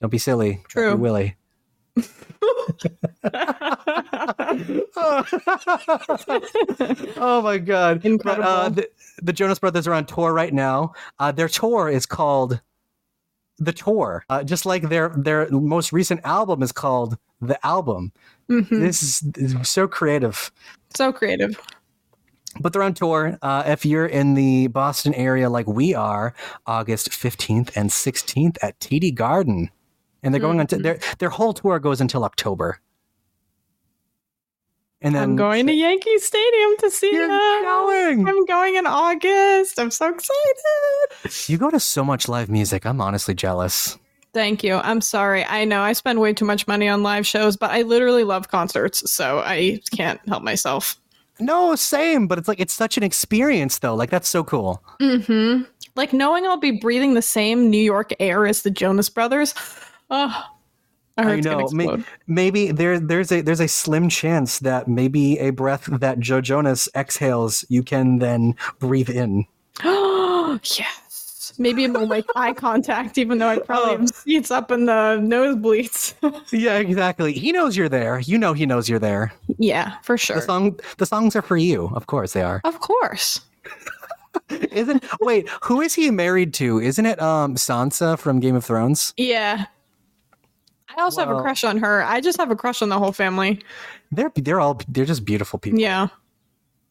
don't be silly True. willy *laughs* *laughs* oh my god Incredible. But, uh, the, the jonas brothers are on tour right now uh, their tour is called the tour uh, just like their their most recent album is called the album Mhm. is, this is so creative So creative. But they're on tour. Uh, if you're in the Boston area like we are, August 15th and 16th at TD Garden. And they're going on Mm-hmm. to their their whole tour goes until October. And then I'm going to Yankee Stadium to see them. going. I'm going in August. I'm so excited. You go to so much live music. I'm honestly jealous. Thank you. I'm sorry. I know I spend way too much money on live shows, but I literally love concerts, so I can't help myself. No, same, but it's like it's such an experience though. Like that's so cool. Mm-hmm. Like knowing I'll be breathing the same New York air as the Jonas Brothers. Oh, I, know. May- maybe there there's a there's a slim chance that maybe a breath that Joe Jonas exhales, you can then breathe in. *gasps* yes. Maybe it will make eye contact, even though I probably Oh. have seats up in the nosebleeds. *laughs* Yeah, exactly. He knows you're there. You know he knows you're there. yeah, for sure. The song the songs are for you. Of course they are. Of course. *laughs* Isn't wait, who is he married to? Isn't it um Sansa from Game of Thrones? Yeah. I also have a crush on her. I just have a crush on the whole family. They're they're all they're just beautiful people. Yeah.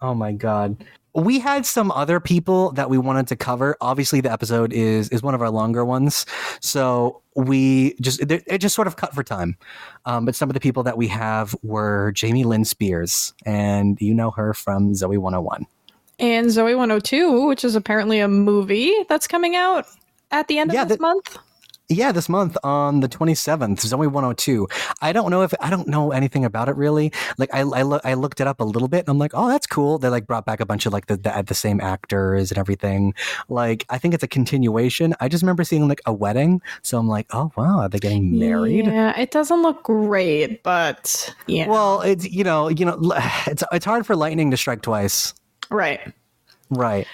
Oh my god. We had some other people that we wanted to cover. Obviously, the episode is is one of our longer ones, so we just it it just sort of cut for time. Um, but some of the people that we have were Jamie Lynn Spears, and you know her from Zoey 101. And Zoey 102, which is apparently a movie that's coming out at the end of Yeah, this that- month. Yeah, this month on the 27th, Zoey 102. I don't know if I don't know anything about it really. Like I I, lo- I looked it up a little bit and I'm like, "Oh, that's cool." They like brought back a bunch of like the, the the same actors and everything. Like I think it's a continuation. I just remember seeing like a wedding, so I'm like, "Oh, wow, are they getting married?" Yeah, it doesn't look great, but yeah. Well, it's you know, you know, *sighs* it's it's hard for lightning to strike twice. right. Right.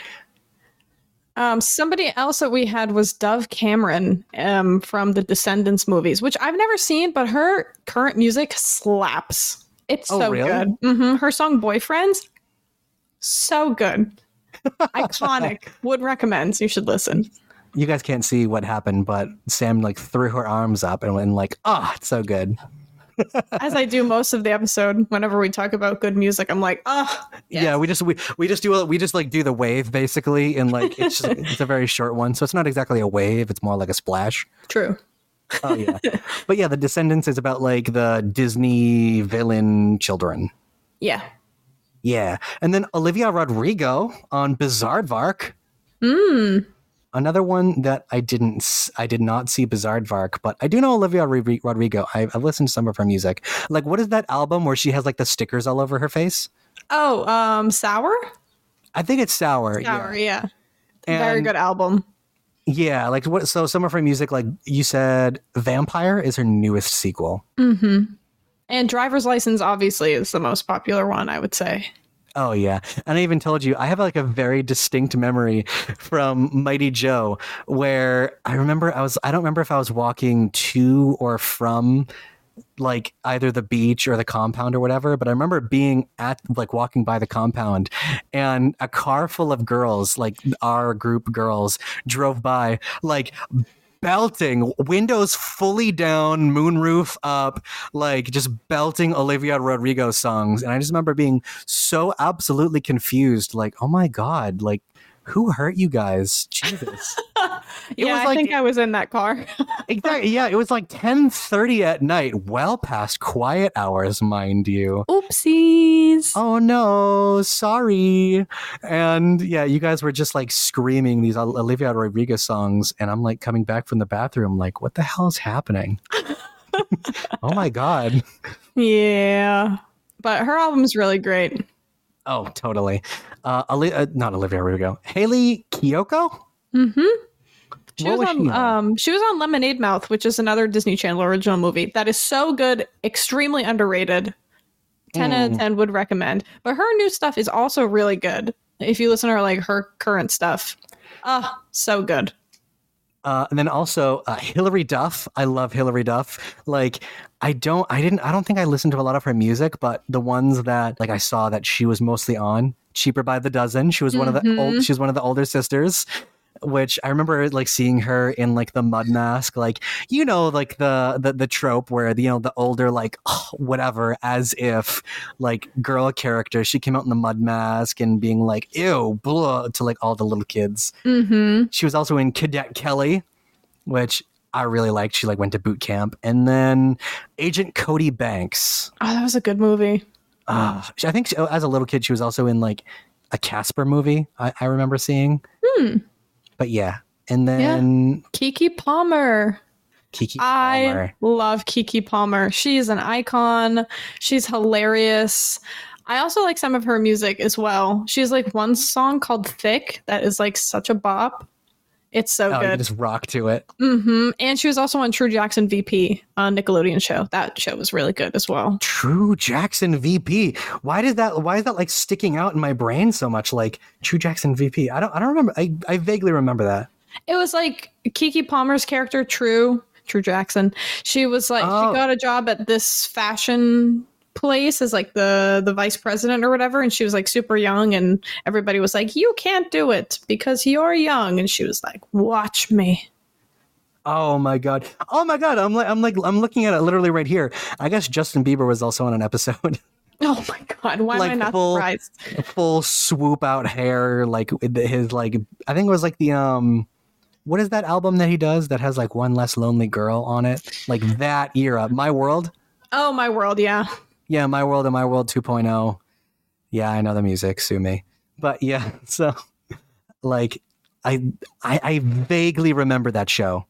Um, somebody else that we had was Dove Cameron um, from the Descendants movies, which I've never seen, but her current music slaps. It's Oh, so really? good. hmm Her song "Boyfriends," so good, *laughs* iconic. Would recommend. You should listen. You guys can't see what happened, but Sam like threw her arms up and went like, "Ah, it's so good." As I do most of the episode, whenever we talk about good music, I'm like, oh, yes. Yeah, we just we, we just do a, we just like do the wave basically, and like it's just, *laughs* it's a very short one, so it's not exactly a wave; it's more like a splash. true. Oh yeah, *laughs* but yeah, the Descendants is about like the Disney villain children. Yeah. Yeah, and then Olivia Rodrigo on Bizaardvark. Mm. Another one that I didn't, I did not see Bizaardvark, but I do know Olivia Ri- Rodrigo. I, I've listened to some of her music. Like, what is that album where she has like the stickers all over her face? Oh, um, Sour? I think it's Sour. Sour, Yeah. yeah. Very good album. Yeah, like what? So some of her music, like you said, Vampire is her newest sequel. Mm-hmm. And driver's license obviously is the most popular one, I would say. Oh yeah, and I even told you I have like a very distinct memory from Mighty Joe where I remember I was I don't remember if I was walking to or from like either the beach or the compound or whatever, but I remember being at like walking by the compound and a car full of girls, like our group girls, drove by like belting windows fully down moonroof up like just belting olivia rodrigo songs. And i just remember being so absolutely confused like oh my god like who hurt you guys jesus *laughs* yeah, was I like- think I was in that car. *laughs* exactly yeah it was like 10:30 at night well past quiet hours mind you Oopsies. oh no sorry and yeah you guys were just like screaming these olivia rodrigo songs and i'm like coming back from the bathroom like what the hell is happening *laughs* oh my god Yeah. But her album's really great. Oh totally uh, Oli- uh not olivia rodrigo hayley kiyoko Mm-hmm. She What was, on, she on? um she was on Lemonade Mouth, which is another Disney Channel original movie that is so good, extremely underrated. 10 out Mm. of 10 would recommend. But her new stuff is also really good. If you listen to her like her current stuff. Ah, so good. Uh, and then also uh, Hilary Duff. I love Hilary Duff. Like I don't, I didn't, I don't think I listened to a lot of her music, but the ones that like I saw that she was mostly on, Cheaper by the Dozen. She was one of the old, she was one of the older sisters. Which I remember like seeing her in like the mud mask, like you know, like the the the trope where you know the older like *sighs* whatever, as if like girl character. She came out in the mud mask and being like ew, blah, to like all the little kids. Mm-hmm. She was also in Cadet Kelly, which I really liked. She like went to boot camp, and then Agent Cody Banks. Oh, that was a good movie. Uh, I think she, as a little kid, she was also in like a Casper movie. I, I remember seeing. Hmm. But yeah, and then Keke Palmer. Kiki I love Keke Palmer. She's an icon. She's hilarious. I also like some of her music as well. She has like one song called Thick that is like such a bop. It's so Oh, you good. just rock to it. hmm And she was also on True Jackson VP on Nickelodeon show. That show was really good as well. True Jackson VP. Why did that? Why is that like sticking out in my brain so much? Like True Jackson VP. I don't. I don't remember. I, I vaguely remember that. It was like Keke Palmer's character, True, True Jackson. She was like Oh. she got a job at this fashion place as like the the vice president or whatever, and she was like super young, and everybody was like, "You can't do it because you're young," and she was like, "Watch me." Oh my god. Oh my god. I'm like I'm like I'm looking at it literally right here. I guess Justin Bieber was also on an episode. *laughs* Oh my god, why Like am I not full- surprised? Full swoop out hair, like his like I think it was like the um what is that album that he does that has like one less lonely girl on it? Like that era. My World? Oh my world, yeah. Yeah, My World and My World 2.0. Yeah, I know the music, sue me. But yeah, *laughs* so like I I, I vaguely remember that show.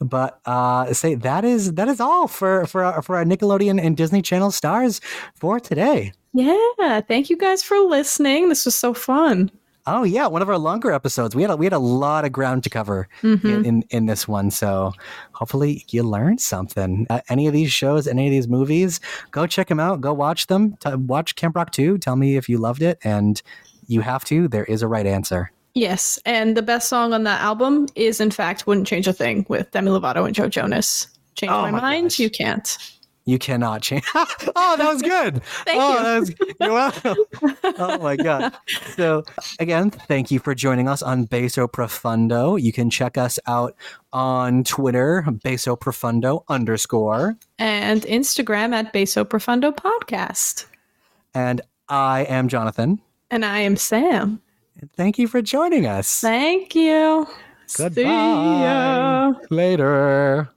But uh, say that is that is all for for our, for our Nickelodeon and Disney Channel stars for today. Yeah. Thank you guys for listening. This was so fun. Oh yeah, one of our longer episodes. We had a, we had a lot of ground to cover Mhm. in, in in this one. So hopefully you learned something. Uh, any of these shows, any of these movies, go check them out. Go watch them. T- watch Camp Rock 2. Tell me if you loved it, and you have to. There is a right answer. Yes. And the best song on that album is, in fact, Wouldn't Change a Thing with Demi Lovato and Joe Jonas. Change Oh my, my mind? gosh. You can't. You cannot change. *laughs* oh, that was good. *laughs* Thank oh, you. That was, you're *laughs* welcome. oh my god. So again, thank you for joining us on Beso Profundo. You can check us out on Twitter, Beso Profundo underscore. And Instagram at Beso Profundo Podcast. And I am Jonathan. And I am Sam. Thank you for joining us. Thank you. Goodbye. See ya. Later.